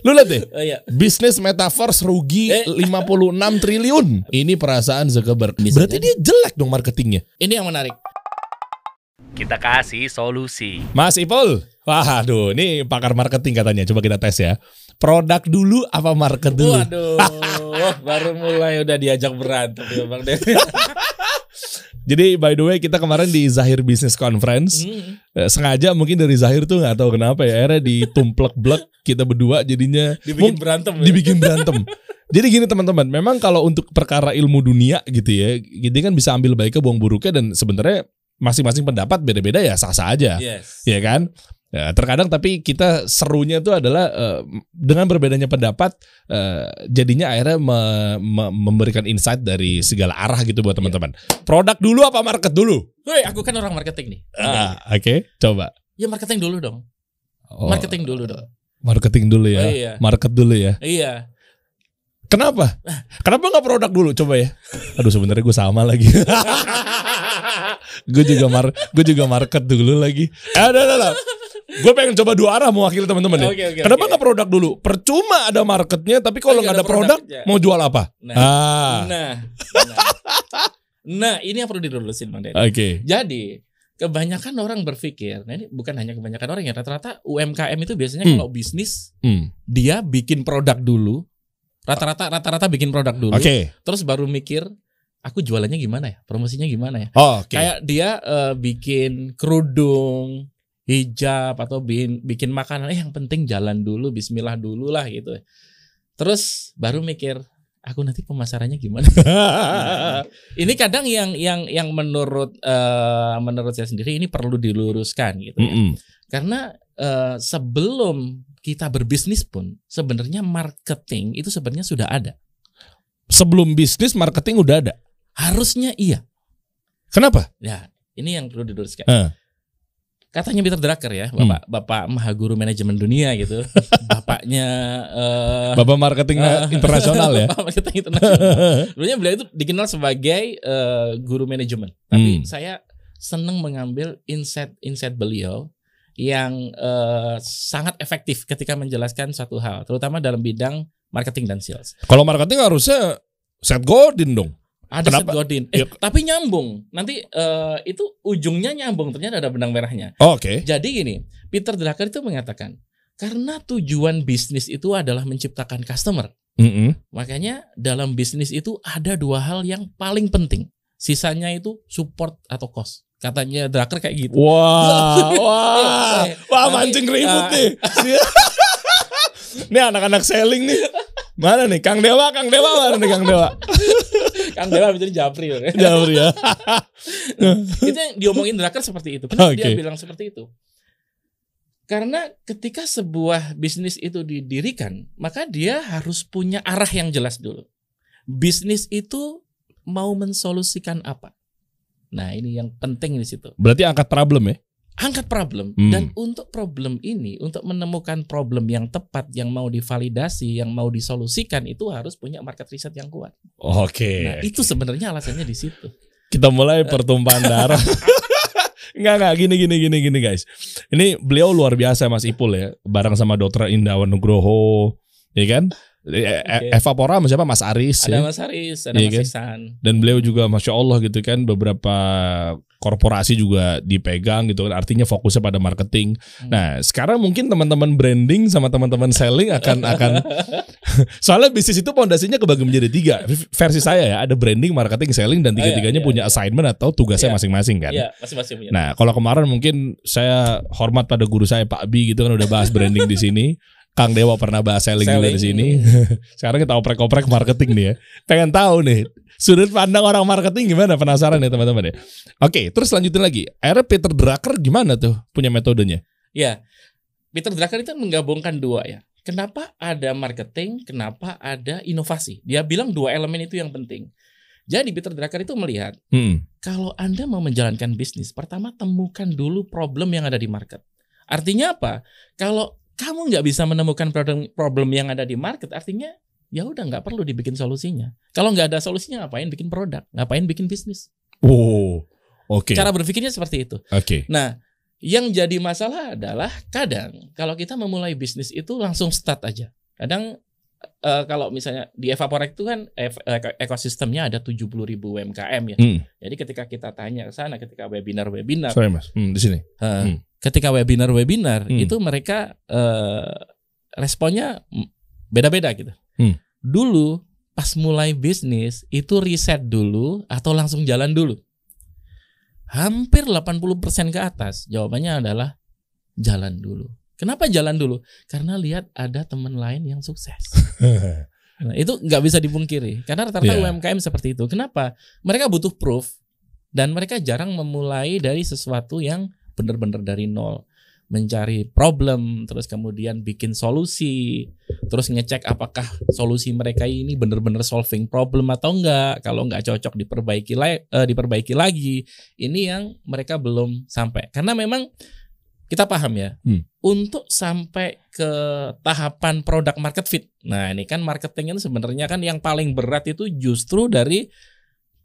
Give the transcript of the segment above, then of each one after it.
Lu lihat deh. Oh, iya. Bisnis metaverse rugi Eh. 56 triliun. Ini perasaan Zuckerberg. Bisa Berarti jadi. dia jelek dong marketingnya. Ini yang menarik. Kita kasih solusi. Mas Ipul. Waduh, ini pakar marketing katanya. Coba kita tes ya. Produk dulu apa market dulu? Waduh, baru mulai udah diajak berantem ya Bang Den. Jadi by the way kita kemarin di Zahir Business Conference eh, sengaja mungkin dari Zahir tuh nggak tahu kenapa ya akhirnya ditumplek-blek kita berdua jadinya Dibikin mung- berantem ya. dibikin berantem. Jadi gini teman-teman, memang kalau untuk perkara ilmu dunia gitu ya, kita kan bisa ambil baiknya buang buruknya dan sebenarnya masing-masing pendapat beda-beda ya sah-sah aja. Yes. ya kan? Ya, terkadang tapi kita serunya itu adalah eh, dengan berbedanya pendapat eh, jadinya akhirnya me- me- memberikan insight dari segala arah gitu buat teman-teman. Produk dulu apa market dulu? Woi, aku kan orang marketing nih. Ah, oke, coba. Ya marketing dulu dong. Oh, Marketing dulu dong. marketing dulu ya. Oh, iya. Market dulu ya. Iya. Kenapa? Kenapa nggak produk dulu? Coba ya. Aduh sebenarnya gue sama lagi. gue juga mar, gue juga market dulu lagi. Eh, udah, udah, udah. Gue pengen coba dua arah mewakili teman-teman ya. Oke, Kenapa nggak produk dulu? Percuma ada marketnya, tapi kalau nggak ada ada produk, produknya. mau jual apa? Nah. ah, Nah, nah. Nah, ini yang perlu dilurusin Bang oke. Jadi, kebanyakan orang berpikir, nah ini bukan hanya kebanyakan orang ya, rata-rata UMKM itu biasanya Hmm. kalau bisnis Hmm, dia bikin produk dulu. Rata-rata rata-rata bikin produk dulu. Oke. Terus baru mikir aku jualannya gimana ya? Promosinya gimana ya? Oh, Oke. Kayak dia eh, bikin kerudung, hijab atau bikin bikin makanan eh yang penting jalan dulu, bismillah dulu lah gitu. Terus baru mikir aku nanti pemasarannya gimana? Nah, ini kadang yang yang yang menurut eh, menurut saya sendiri ini perlu diluruskan gitu ya. Mm-mm. Karena eh, sebelum kita berbisnis pun sebenarnya marketing itu sebenarnya sudah ada. Sebelum bisnis marketing udah ada. Harusnya iya. Kenapa? Ya, ini yang perlu diluruskan. Eh. Katanya Peter Drucker ya, Bapak Bapak Maha Guru Manajemen Dunia gitu. Bapaknya eh Bapak marketing eh, internasional ya. Bapak marketing internasional. Dulunya beliau itu dikenal sebagai eh, guru manajemen. Tapi Hmm. saya senang mengambil insight-insight beliau yang eh, sangat efektif ketika menjelaskan satu hal, terutama dalam bidang marketing dan sales. Kalau marketing harusnya Seth Godin dong. Ada Kenapa? Seth Godin. Eh, Ya. tapi nyambung. Nanti eh, itu ujungnya nyambung. Ternyata ada benang merahnya. Oh, Oke. Jadi gini, Peter Drucker itu mengatakan, karena tujuan bisnis itu adalah menciptakan customer. Mm-mm. Makanya dalam bisnis itu ada dua hal yang paling penting. Sisanya itu support atau cost. Katanya Drucker kayak gitu. Wah, wah, Eh, wah mancing ribut ah. nih. Ini anak-anak selling nih. Mana nih Kang Dewa, Kang Dewa mana nih Kang Dewa? Kang Dewa bisa Japri. ya. Jawab ya. itu yang diomongin Drucker seperti itu. Kenapa dia Oke. bilang seperti itu? Karena ketika sebuah bisnis itu didirikan, maka dia harus punya arah yang jelas dulu. Bisnis itu mau mensolusikan apa? Nah, ini yang penting di situ. Berarti angkat problem ya? Angkat problem Hmm. dan untuk problem ini, untuk menemukan problem yang tepat, yang mau divalidasi, yang mau disolusikan itu harus punya market riset yang kuat. Oke. Nah, itu sebenarnya alasannya di situ. Kita mulai pertumpahan darah. Enggak enggak gini gini gini gini guys. Ini beliau luar biasa Mas Ipul ya, bareng sama Dokter Indawan Nugroho, ya kan? E- e- Oke. Eva Pora sama siapa Mas Aris Ada ya. Mas Haris, ada Iya Mas kan? Isan. Dan beliau juga masya Allah gitu kan beberapa korporasi juga dipegang gitu kan artinya fokusnya pada marketing. Hmm. Nah sekarang mungkin teman-teman branding sama teman-teman selling akan akan soalnya bisnis itu pondasinya kebagi menjadi tiga versi saya ya ada branding, marketing, selling dan tiga-tiganya iya, punya iya. assignment atau tugasnya Iya. masing-masing kan. Iya, masing-masing punya. Nah, kalau kemarin mungkin saya hormat pada guru saya Pak Bi gitu kan udah bahas branding di sini. Kang Dewa pernah bahas selling, juga Selling. di sini. Sekarang kita oprek-oprek marketing nih ya. Pengen tahu nih sudut pandang orang marketing gimana? Penasaran ya teman-teman ya. Oke, terus lanjutin lagi. Akhirnya Peter Drucker gimana tuh punya metodenya? Ya, Peter Drucker itu menggabungkan dua ya. Kenapa ada marketing? Kenapa ada inovasi? Dia bilang dua elemen itu yang penting. Jadi Peter Drucker itu melihat Hmm. kalau Anda mau menjalankan bisnis, pertama temukan dulu problem yang ada di market. Artinya apa? Kalau kamu nggak bisa menemukan problem, problem yang ada di market, artinya ya udah nggak perlu dibikin solusinya. Kalau nggak ada solusinya, ngapain bikin produk? Ngapain bikin bisnis? Oh, oke. Cara berpikirnya seperti itu. Oke. Nah, yang jadi masalah adalah kadang kalau kita memulai bisnis itu langsung start aja. Kadang eh, kalau misalnya di Evaporek itu kan ev- ek- ekosistemnya ada 70 ribu UMKM ya. Hmm. Jadi ketika kita tanya ke sana, ketika webinar-webinar, Sorry mas, hmm, di sini. eh, Hmm. Ketika webinar-webinar Hmm. itu mereka eh, responnya beda-beda gitu. Hmm. Dulu pas mulai bisnis itu riset dulu atau langsung jalan dulu. Hampir 80% ke atas jawabannya adalah jalan dulu. Kenapa jalan dulu? Karena lihat ada teman lain yang sukses. Nah, itu nggak bisa dipungkiri karena rata-rata Iya. UMKM seperti itu. Kenapa? Mereka butuh proof dan mereka jarang memulai dari sesuatu yang benar-benar dari nol. Mencari problem, terus kemudian bikin solusi, terus ngecek apakah solusi mereka ini benar-benar solving problem atau enggak. Kalau enggak cocok diperbaiki la- eh, diperbaiki lagi. Ini yang mereka belum sampai. Karena memang kita paham ya, Hmm. untuk sampai ke tahapan product market fit. Nah, ini kan marketing itu sebenarnya kan yang paling berat itu justru dari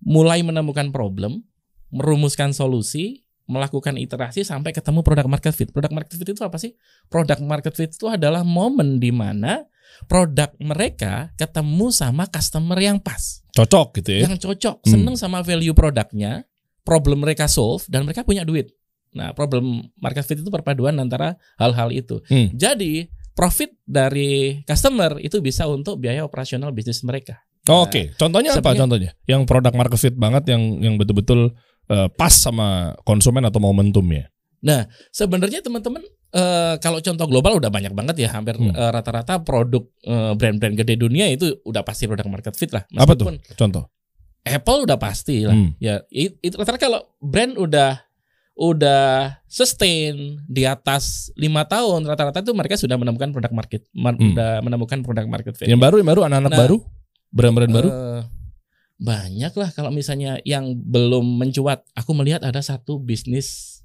mulai menemukan problem, merumuskan solusi, melakukan iterasi sampai ketemu product market fit. Product market fit itu apa sih? Product market fit itu adalah momen di mana produk mereka ketemu sama customer yang pas, Cocok gitu ya. yang cocok, Hmm. seneng sama value produknya, problem mereka solve dan mereka punya duit. Nah, problem market fit itu perpaduan antara hal-hal itu. Hmm. Jadi, profit dari customer itu bisa untuk biaya operasional bisnis mereka. Oh, Oke, contohnya apa contohnya? Yang produk market fit banget yang yang betul-betul eh, pas sama konsumen atau momentumnya. Sebenarnya teman-teman eh, kalau contoh global udah banyak banget ya, hampir Hmm. eh, rata-rata produk eh, brand-brand gede dunia itu udah pasti produk market fit lah. Apa tuh? Contoh. Apple udah pasti lah. Hmm. Ya, it- itu rata-rata kalau brand udah udah sustain di atas lima tahun rata-rata itu mereka sudah menemukan produk market mar- Hmm. udah menemukan produk market fit. Yang baru yang baru anak-anak Nah. baru, brand-brand baru. Eh, banyak lah kalau misalnya yang belum mencuat. Aku melihat ada satu bisnis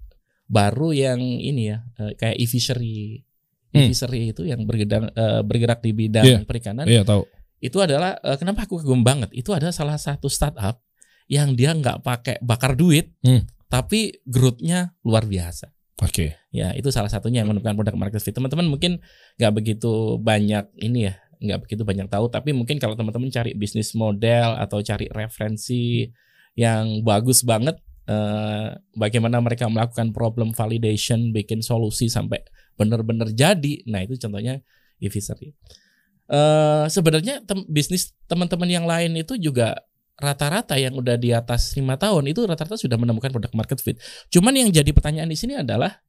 baru yang ini ya eh, kayak e-fishery. Hmm. E-fishery itu yang bergerak eh, bergerak di bidang Iya. perikanan. Iya tahu. Itu adalah eh, kenapa aku kagum banget. Itu adalah salah satu startup yang dia nggak pakai bakar duit, Hmm. tapi growth-nya luar biasa. Oke. Ya, itu salah satunya yang menemukan produk market fit. Teman-teman mungkin nggak begitu banyak ini ya, nggak begitu banyak tahu. Tapi mungkin kalau teman-teman cari bisnis model atau cari referensi yang bagus banget, eh, bagaimana mereka melakukan problem validation, bikin solusi sampai benar-benar jadi. Nah itu contohnya e-fishery. Eh, sebenarnya tem- bisnis teman-teman yang lain itu juga rata-rata yang udah di atas lima tahun itu rata-rata sudah menemukan produk market fit. Cuman yang jadi pertanyaan di sini adalah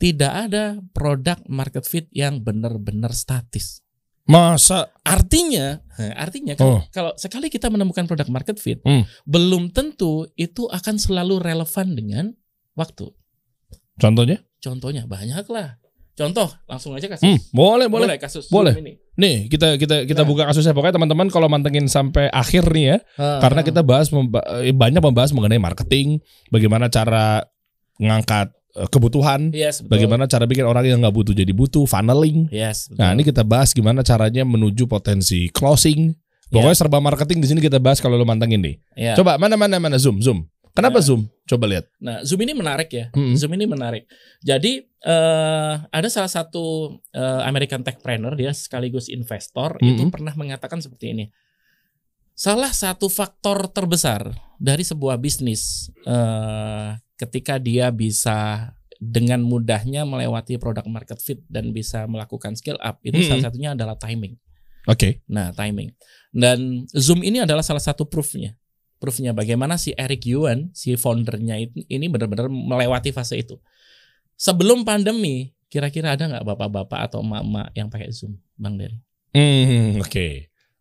tidak ada produk market fit yang benar-benar statis. Masa Artinya, artinya kalau, Oh. kalau sekali kita menemukan produk market fit, Hmm. belum tentu itu akan selalu relevan dengan waktu. contohnya? Contohnya banyak lah. Contoh langsung aja kasus. Hmm, boleh, boleh. kasus Boleh. Ini. Nih, kita kita kita Nah. buka kasusnya pokoknya teman-teman kalau mantengin sampai akhir nih ya, Ah, karena kita bahas memba- eh, banyak membahas mengenai marketing, bagaimana cara ngangkat kebutuhan, Yes, betul. bagaimana cara bikin orang yang nggak butuh jadi butuh, funneling. Yes, betul. Nah, ini kita bahas gimana caranya menuju potensi closing. Pokoknya serba marketing di sini kita bahas kalau lo mantengin nih. Ya. Coba mana mana mana zoom zoom. Kenapa Nah. zoom? Coba lihat. Nah, Zoom ini menarik ya. Mm-mm. Zoom ini menarik. Jadi eh, ada salah satu eh, American techpreneur dia sekaligus investor itu Mm-mm. pernah mengatakan seperti ini. Salah satu faktor terbesar dari sebuah bisnis eh, ketika dia bisa dengan mudahnya melewati produk market fit dan bisa melakukan scale up itu Mm-mm. salah satunya adalah timing. Oke. Nah, timing. Dan Zoom ini adalah salah satu proofnya. Proofnya bagaimana si Eric Yuan, si foundernya ini benar-benar melewati fase itu. Sebelum pandemi, kira-kira ada nggak bapak-bapak atau emak-emak yang pakai Zoom, Bang Dery? Hmm, oke.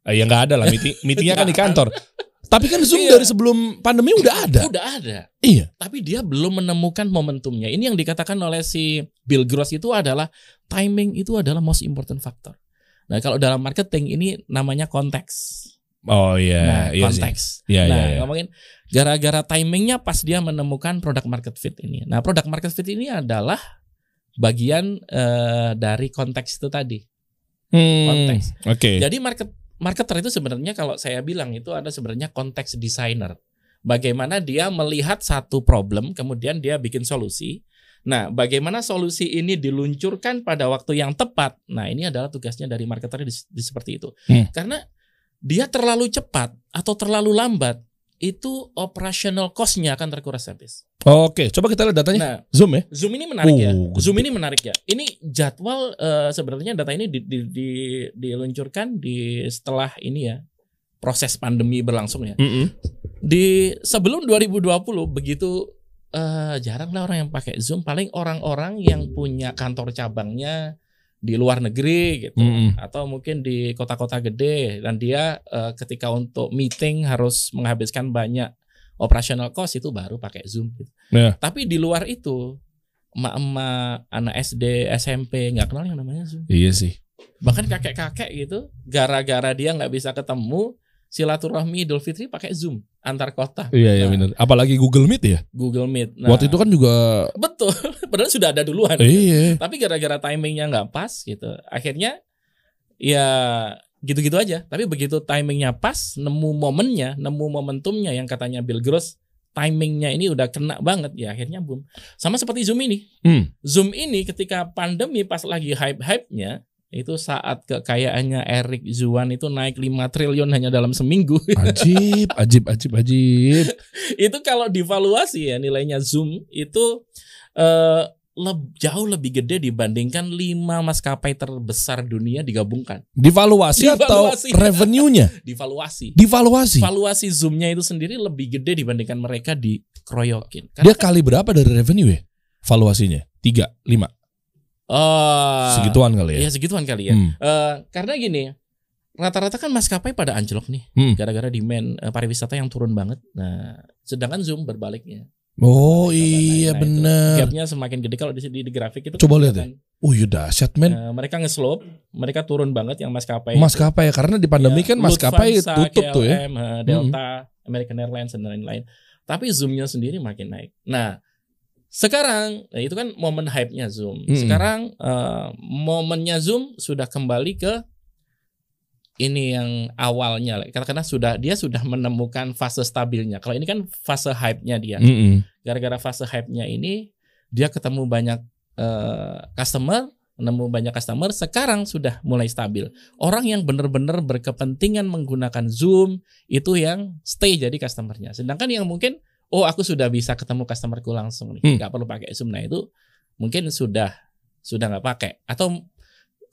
Eh, ya nggak ada lah meeting meetingnya kan di kantor. Tapi kan zoom Iya. dari sebelum pandemi udah ada. Udah ada. Iya. Tapi dia belum menemukan momentumnya. Ini yang dikatakan oleh si Bill Gross itu adalah timing itu adalah most important factor. Nah, kalau dalam marketing ini namanya konteks. Oh iya. nah, iya konteks. Iya, nah, iya, iya. ngomongin gara-gara timingnya pas dia menemukan produk market fit ini. Nah, produk market fit ini adalah bagian eh, dari konteks itu tadi. Hmm, konteks. Oke. Jadi market marketer itu sebenarnya kalau saya bilang itu ada sebenarnya konteks designer. Bagaimana dia melihat satu problem, kemudian dia bikin solusi Nah, bagaimana solusi ini diluncurkan pada waktu yang tepat? Nah, ini adalah tugasnya dari marketer di, di seperti itu. Hmm. Karena dia terlalu cepat atau terlalu lambat, itu operational cost-nya akan terkuras habis. Oke, coba kita lihat datanya. Nah, Zoom ya. Zoom ini menarik ya. Oh, Zoom ini menarik ya. Ini jadwal eh, sebenarnya data ini di, di, di- diluncurkan di setelah ini ya proses pandemi berlangsung ya. Mm-mm. Di sebelum 2020 begitu eh, jarang lah orang yang pakai Zoom. Paling orang-orang yang punya kantor cabangnya di luar negeri gitu, Mm-mm. atau mungkin di kota-kota gede dan dia eh, ketika untuk meeting harus menghabiskan banyak operational cost itu baru pakai Zoom. Gitu. Ya. Tapi di luar itu emak-emak anak SD, SMP nggak kenal yang namanya Zoom. Iya sih. Bahkan kakek-kakek gitu, gara-gara dia nggak bisa ketemu silaturahmi Idul Fitri pakai Zoom antar kota. Iya iya Nah, benar. Apalagi Google Meet ya. Google Meet. Nah, Waktu itu kan juga betul, padahal sudah ada duluan. iya. Tapi gara-gara timingnya nggak pas gitu, akhirnya ya gitu-gitu aja. Tapi begitu timingnya pas, nemu momennya, nemu momentumnya yang katanya Bill Gross, timingnya ini udah kena banget ya akhirnya boom. Sama seperti Zoom ini. Hmm. Zoom ini ketika pandemi pas lagi hype-hype-nya itu saat kekayaannya Eric Zuan itu naik 5 triliun hanya dalam seminggu. Ajib, ajib, ajib, ajib. itu kalau divaluasi ya nilainya Zoom itu eh, le jauh lebih gede dibandingkan 5 maskapai terbesar dunia digabungkan. Divaluasi, divaluasi atau revenue-nya? divaluasi. Divaluasi. Valuasi Zoom-nya itu sendiri lebih gede dibandingkan mereka dikeroyokin. Karena Dia kali berapa dari revenue ya? Valuasinya? 3, 5. Uh, segituan kali ya. Iya, segituan kali ya. Hmm. Uh, karena gini, rata-rata kan maskapai pada anjlok nih, hmm. gara-gara demand uh, pariwisata yang turun banget. Nah, sedangkan Zoom berbaliknya. Oh nah, iya nah, benar. Gapnya semakin gede kalau di, di, di grafik itu. Coba kan lihat ya. Oh iya dahsyat men. Uh, mereka ngeslope, mereka turun banget yang maskapai. Maskapai ya karena di pandemi ya, kan maskapai Lufthansa, tutup KLM, tuh ya. Delta, hmm. American Airlines dan lain-lain. Tapi zoomnya sendiri makin naik. Nah sekarang nah itu kan momen hype-nya Zoom. Mm-mm. Sekarang eh, momennya Zoom sudah kembali ke ini yang awalnya karena sudah dia sudah menemukan fase stabilnya. Kalau ini kan fase hype-nya dia. Mm-mm. Gara-gara fase hype-nya ini dia ketemu banyak eh, customer, nemu banyak customer, sekarang sudah mulai stabil. Orang yang benar-benar berkepentingan menggunakan Zoom itu yang stay jadi customernya. Sedangkan yang mungkin oh aku sudah bisa ketemu customerku langsung nih, Hmm. nggak perlu pakai Zoom. Nah itu mungkin sudah sudah nggak pakai atau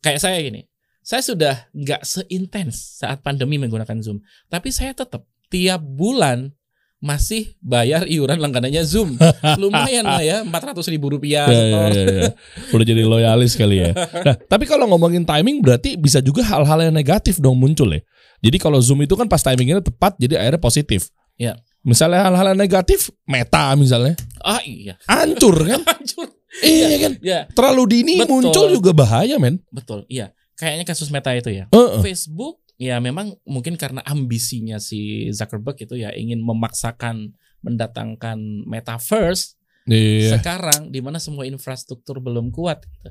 kayak saya gini. Saya sudah nggak seintens saat pandemi menggunakan Zoom, tapi saya tetap tiap bulan masih bayar iuran langganannya Zoom. Lumayan lah ya, 400 ribu rupiah. Ya, ya, setor. ya, ya. Udah jadi loyalis kali ya. Nah, tapi kalau ngomongin timing berarti bisa juga hal-hal yang negatif dong muncul ya. Jadi kalau Zoom itu kan pas timingnya tepat jadi akhirnya positif. Ya. Misalnya hal-hal negatif, meta misalnya, Ah iya, hancur kan? hancur. iya kan? Ya, Terlalu dini Betul. muncul juga bahaya men. betul. Iya, kayaknya kasus Meta itu ya. Heeh. Facebook ya memang mungkin karena ambisinya si Zuckerberg itu ya ingin memaksakan mendatangkan metaverse Iya. sekarang di mana semua infrastruktur belum kuat gitu.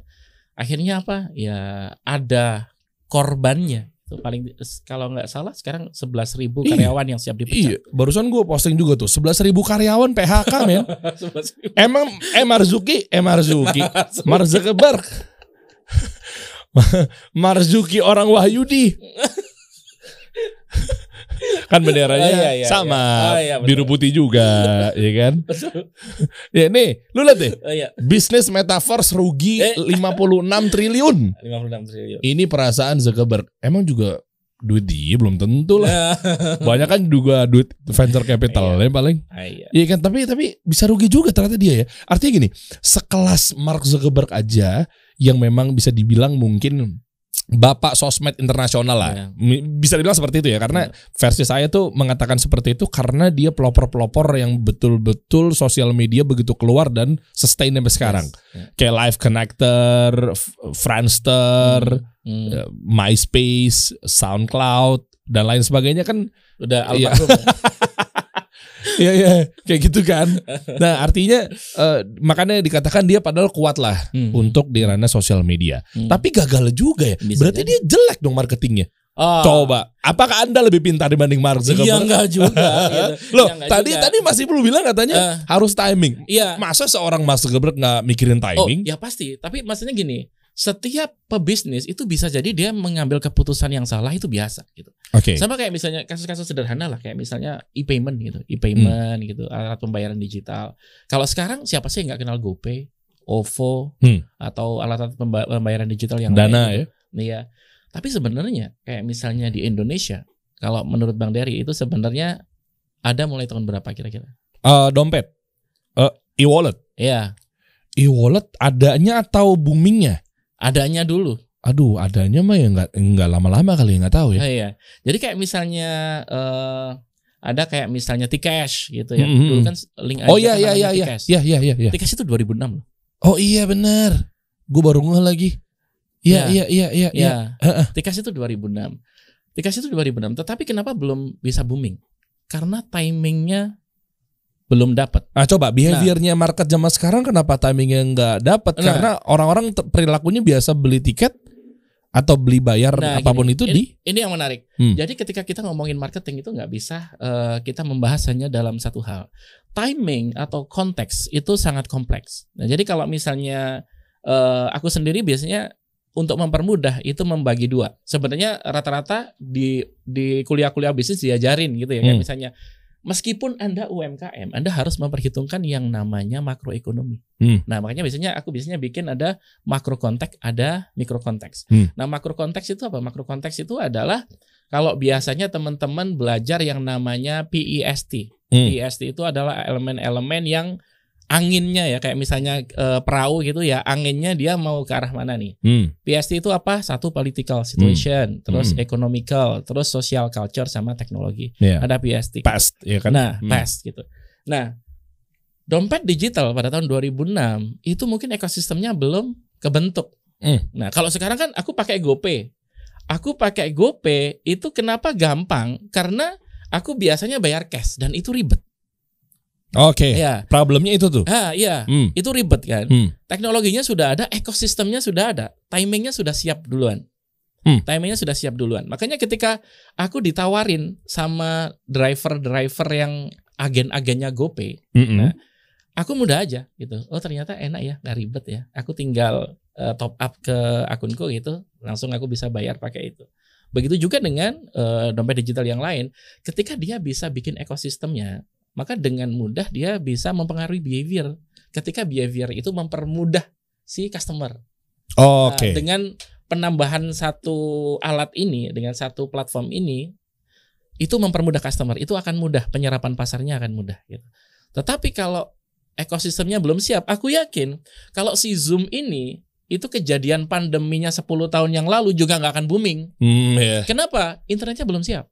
Akhirnya apa? Ya ada korbannya. Itu paling kalau nggak salah sekarang 11.000 ribu Iya. karyawan yang siap dipecat. Iya, barusan gue posting juga tuh 11.000 karyawan PHK men. 11.000. Emang eh Marzuki, eh Marzuki. Marzuki orang Wahyudi. Kan benderanya Oh, iya, iya, sama, iya. Oh, iya, biru putih juga, ya kan? Ya nih, lu lihat deh, Oh iya, bisnis metaverse rugi Eh. 56 triliun. 56 triliun. Ini perasaan Zuckerberg. Emang juga duit dia belum tentu lah. Banyak kan juga duit venture capital ya paling. Ah, iya. Iya kan, tapi tapi bisa rugi juga ternyata dia ya. Artinya gini, sekelas Mark Zuckerberg aja yang memang bisa dibilang mungkin bapak sosmed internasional lah. Mi- Bisa dibilang seperti itu ya karena versi saya tuh mengatakan seperti itu karena dia pelopor-pelopor yang betul-betul sosial media begitu keluar dan sustain sampai sekarang. Yes. Kayak Live Connector, Friendster, Hmm. eh, MySpace, SoundCloud dan lain sebagainya kan Udah Iya. almarhum. ya? Iya iya kayak gitu kan. Nah artinya eh, makanya dikatakan dia padahal kuat lah Hmm. untuk di ranah sosial media. Hmm. Tapi gagal juga ya. Bisa Berarti jadi. dia jelek dong marketingnya. Oh. Coba, apakah Anda lebih pintar dibanding Mark Iya Zuckerberg? enggak juga. gitu. Loh, Iya, enggak tadi juga. tadi masih belum bilang katanya Eh. harus timing. Iya. Masa seorang Mark Zuckerberg nggak mikirin Oh, timing? ya pasti. Tapi maksudnya gini, setiap pebisnis itu bisa jadi dia mengambil keputusan yang salah itu biasa gitu. Oke. Sama kayak misalnya kasus-kasus sederhana lah kayak misalnya e-payment gitu, e-payment gitu, alat pembayaran digital. Kalau sekarang siapa sih yang nggak kenal GoPay, OVO, Hmm. atau alat-alat pemba- pembayaran digital yang Dana lain ya. gitu. Iya. Tapi sebenarnya kayak misalnya di Indonesia, kalau menurut Bang Dery itu sebenarnya ada mulai tahun berapa kira-kira? Eh, dompet, Eh, e-wallet, Iya, e-wallet adanya atau boomingnya? Adanya dulu. Aduh, adanya mah ya nggak nggak lama-lama kali nggak tahu ya. Ah, iya. Jadi kayak misalnya eh ada kayak misalnya Tcash gitu ya. Mm-mm. Dulu kan link Oh aja iya iya iya iya iya iya iya. iya. Tcash itu 2006 loh. Oh iya benar. Gue baru ngeh lagi. Iya Ya. iya iya iya. iya. Ya. Tcash itu 2006. Tcash itu 2006. Tetapi kenapa belum bisa booming? Karena timingnya belum dapat. Ah coba behaviornya market zaman sekarang kenapa timingnya nggak dapat? Nah. Karena orang-orang perilakunya biasa beli tiket atau beli bayar Nah, apa pun gini, itu ini, di. ini yang menarik. Hmm. Jadi ketika kita ngomongin marketing itu nggak bisa eh, kita membahas hanya dalam satu hal. Timing atau konteks itu sangat kompleks. Nah, jadi kalau misalnya eh, aku sendiri biasanya untuk mempermudah itu membagi dua. Sebenarnya rata-rata di di kuliah-kuliah bisnis diajarin gitu ya. Kayak Hmm. misalnya meskipun Anda UMKM, Anda harus memperhitungkan yang namanya makroekonomi. Hmm. Nah, makanya biasanya aku biasanya bikin ada makro konteks, ada mikro konteks. Hmm. Nah, makro konteks itu apa? Makro konteks itu adalah kalau biasanya teman-teman belajar yang namanya PEST. Hmm. PEST itu adalah elemen-elemen yang anginnya ya kayak misalnya eh, perahu gitu ya, anginnya dia mau ke arah mana nih? Hmm. PST itu apa? Satu political situation, terus Hmm. economical, terus social culture sama teknologi. Ya. Ada PST. Past ya kan. Nah, Hmm. past gitu. Nah, dompet digital pada tahun 2006 itu mungkin ekosistemnya belum kebentuk. Hmm. Nah, kalau sekarang kan aku pakai GoPay. Aku pakai GoPay itu kenapa gampang? Karena aku biasanya bayar cash dan itu ribet. Oke. Ya. Problemnya itu tuh. Ah, iya. Hmm. Itu ribet kan? Hmm. Teknologinya sudah ada, ekosistemnya sudah ada, timingnya sudah siap duluan. Hmm. Timingnya sudah siap duluan. Makanya ketika aku ditawarin sama driver-driver yang agen-agennya GoPay, Mm-mm. Nah, aku mudah aja gitu. Oh ternyata enak ya, nggak ribet ya. Aku tinggal eh, top up ke akunku gitu, langsung aku bisa bayar pakai itu. Begitu juga dengan eh, dompet digital yang lain. Ketika dia bisa bikin ekosistemnya, maka dengan mudah dia bisa mempengaruhi behavior. Ketika behavior itu mempermudah si customer. Nah, Oke. dengan penambahan satu alat ini dengan satu platform ini itu mempermudah customer, itu akan mudah penyerapan pasarnya akan mudah gitu. Tetapi kalau ekosistemnya belum siap, aku yakin kalau si Zoom ini itu kejadian pandeminya 10 tahun yang lalu juga nggak akan booming. Hmm, ya. Kenapa? Internetnya belum siap.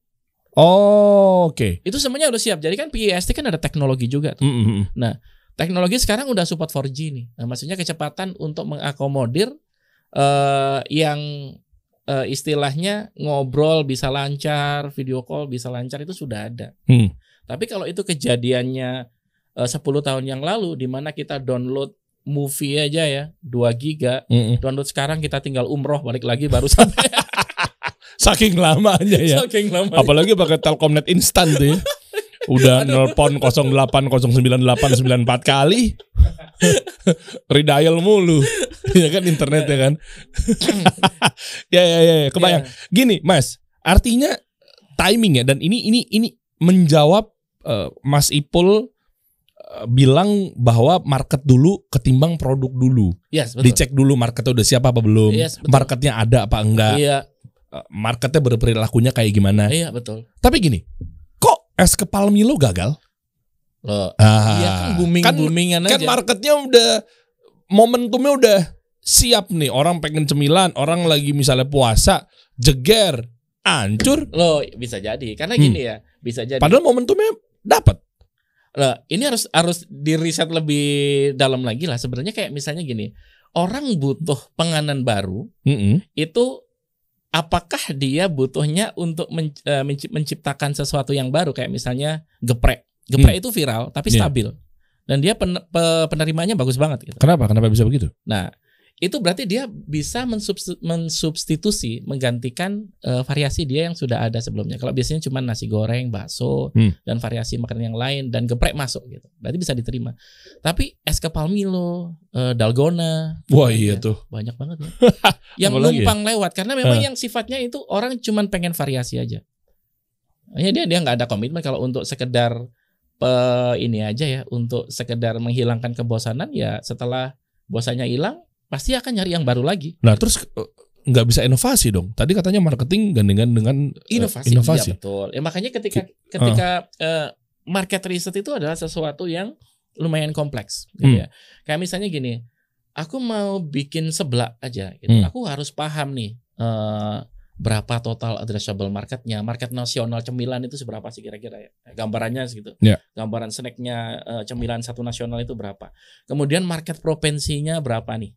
Oh, oke. Itu semuanya udah siap. Jadi kan PIST kan ada teknologi juga. tuh. Mm-mm. Teknologi sekarang udah support 4G nih. Nah, maksudnya kecepatan untuk mengakomodir eh yang eh, istilahnya ngobrol bisa lancar, video call bisa lancar itu sudah ada. Hmm. Tapi kalau itu kejadiannya eh, 10 tahun yang lalu di mana kita download movie aja ya 2 giga, Mm-mm. download sekarang kita tinggal umroh balik lagi baru sampai Saking lamanya ya. saking lama. Apalagi pakai Telkomnet instan tuh ya. Udah nelpon 0809894 kali. Redial mulu. ya kan internet ya kan. ya ya ya, ya, kebayang. Gini, Mas, artinya timing ya dan ini ini ini menjawab eh, Mas Ipul eh, bilang bahwa market dulu ketimbang produk dulu. Yes, betul. Dicek dulu marketnya udah siap apa belum. Yes, betul. marketnya ada apa enggak. Iya, Marketnya berperilakunya kayak gimana. iya betul. Tapi gini, kok es kepal Milo gagal? Loh, Ah, iya kan booming kan, boomingan kan aja. marketnya udah momentumnya udah siap nih. Orang pengen cemilan, orang lagi misalnya puasa, jeger, hancur. Loh, bisa jadi. Karena Hmm. gini ya, bisa jadi. Padahal momentumnya dapat. Loh, ini harus harus di riset lebih dalam lagi lah. Sebenarnya kayak misalnya gini, orang butuh penganan baru Mm-mm. itu apakah dia butuhnya untuk men- menci- menciptakan sesuatu yang baru kayak misalnya geprek. Geprek itu viral tapi Iya. stabil. Dan dia pen- pe- penerimanya bagus banget gitu. Kenapa? Kenapa bisa begitu? Nah, itu berarti dia bisa mensubst- mensubstitusi, menggantikan eh, variasi dia yang sudah ada sebelumnya. Kalau biasanya cuma nasi goreng, bakso, Hmm. dan variasi makanan yang lain dan geprek masuk gitu, berarti bisa diterima. Tapi es kepal Milo, eh, dalgona, Wah iya Ya, tuh. banyak banget ya. yang Apalagi numpang lewat karena memang Hah. yang sifatnya itu orang cuma pengen variasi aja. Ya dia dia nggak ada komitmen kalau untuk sekedar pe- ini aja ya, untuk sekedar menghilangkan kebosanan ya setelah bosannya hilang pasti akan nyari yang baru lagi. Nah terus eh, nggak bisa inovasi dong. Tadi katanya marketing gandengan dengan eh, Inovasi, inovasi. Iya, betul. Ya makanya ketika ketika eh, market research itu adalah sesuatu yang lumayan kompleks gitu Hmm. ya. Kayak misalnya gini, aku mau bikin seblak aja gitu. Hmm. Aku harus paham nih eh, berapa total addressable marketnya, market nasional cemilan itu seberapa sih kira-kira ya? Gambarannya segitu. Ya. Gambaran snacknya cemilan satu nasional itu berapa? Kemudian market provinsinya berapa nih?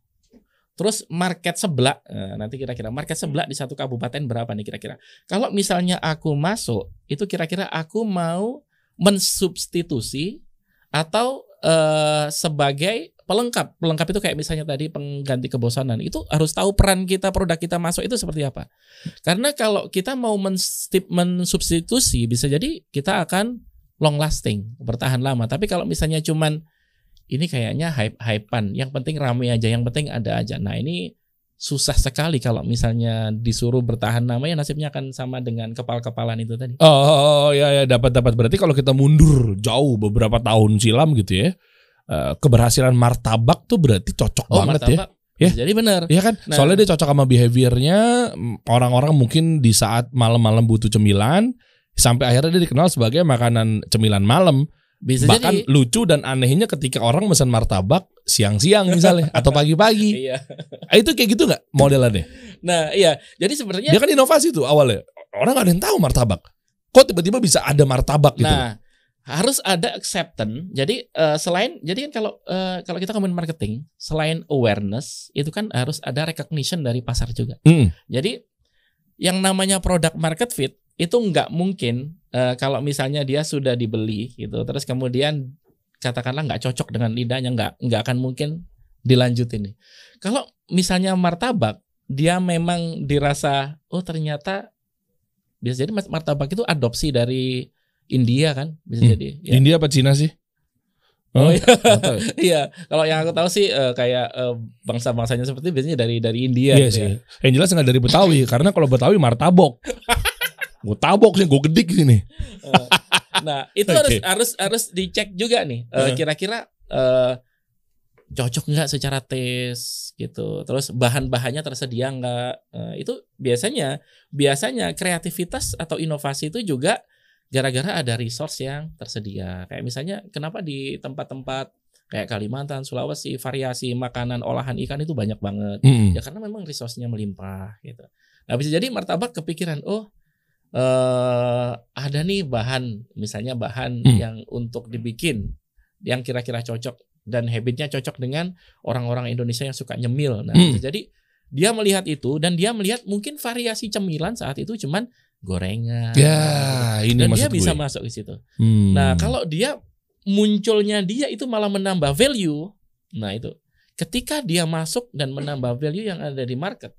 Terus market seblak, eh, nanti kira-kira market seblak di satu kabupaten berapa nih kira-kira? Kalau misalnya aku masuk, itu kira-kira aku mau mensubstitusi atau eh, sebagai pelengkap. Pelengkap itu kayak misalnya tadi pengganti kebosanan. Itu harus tahu peran kita produk kita masuk itu seperti apa. Karena kalau kita mau mensubstitusi bisa jadi kita akan long lasting, bertahan lama. Tapi kalau misalnya cuman ini kayaknya hype-hypean, yang penting rame aja, yang penting ada aja. Nah, ini susah sekali kalau misalnya disuruh bertahan lama ya nasibnya akan sama dengan kepal-kepalan itu tadi. Oh, oh, oh, ya ya dapat dapat berarti kalau kita mundur jauh beberapa tahun silam gitu ya. eh, keberhasilan martabak tuh berarti cocok Oh, banget ya. martabak. Ya. Jadi benar. Iya kan? Nah. Soalnya dia cocok sama behaviornya orang-orang mungkin di saat malam-malam butuh cemilan sampai akhirnya dia dikenal sebagai makanan cemilan malam. Bisa Bahkan jadi. lucu dan anehnya ketika orang pesan martabak siang-siang misalnya atau pagi-pagi. Iya. Ah, itu kayak gitu nggak modelannya? Nah, iya. Jadi sebenarnya Dia kan inovasi tuh awalnya. Orang gak ada yang tahu martabak. Kok tiba-tiba bisa ada martabak gitu? Nah, harus ada acceptance. Jadi eh, selain jadi kan kalau eh, kalau kita ngomongin marketing, selain awareness itu kan harus ada recognition dari pasar juga. Mm. Jadi yang namanya product market fit itu nggak mungkin eh, kalau misalnya dia sudah dibeli gitu, terus kemudian katakanlah nggak cocok dengan lidahnya nggak nggak akan mungkin dilanjutin nih. Kalau misalnya martabak dia memang dirasa oh ternyata bisa jadi martabak itu adopsi dari India kan bisa Hmm. jadi. Ya. India apa Cina sih? Oh Hah? iya. Ya. Iya, kalau yang aku tahu sih eh, kayak eh, bangsa-bangsanya seperti biasanya dari dari India Iya gitu sih. ya. Yang jelas nggak dari Betawi karena kalau Betawi martabok. gue tabok sih, gue gedik sini. Nah, itu Oke. harus harus harus dicek juga nih. eh. Kira-kira eh, cocok nggak secara tes gitu. Terus bahan-bahannya tersedia nggak? Eh, itu biasanya biasanya kreativitas atau inovasi itu juga gara-gara ada resource yang tersedia. Kayak misalnya kenapa di tempat-tempat kayak Kalimantan, Sulawesi, variasi makanan olahan ikan itu banyak banget. Mm. Ya karena memang resource-nya melimpah gitu. Nah, bisa jadi martabak kepikiran, oh eh ada nih bahan, misalnya bahan Hmm. yang untuk dibikin yang kira-kira cocok dan habitnya cocok dengan orang-orang Indonesia yang suka nyemil. Nah, Hmm. bisa jadi dia melihat itu dan dia melihat mungkin variasi cemilan saat itu cuman gorengan. Ya, ini dan dia bisa gue. masuk ke situ. Hmm. Nah, kalau dia munculnya dia itu malah menambah value. Nah, itu. Ketika dia masuk dan menambah value yang ada di market,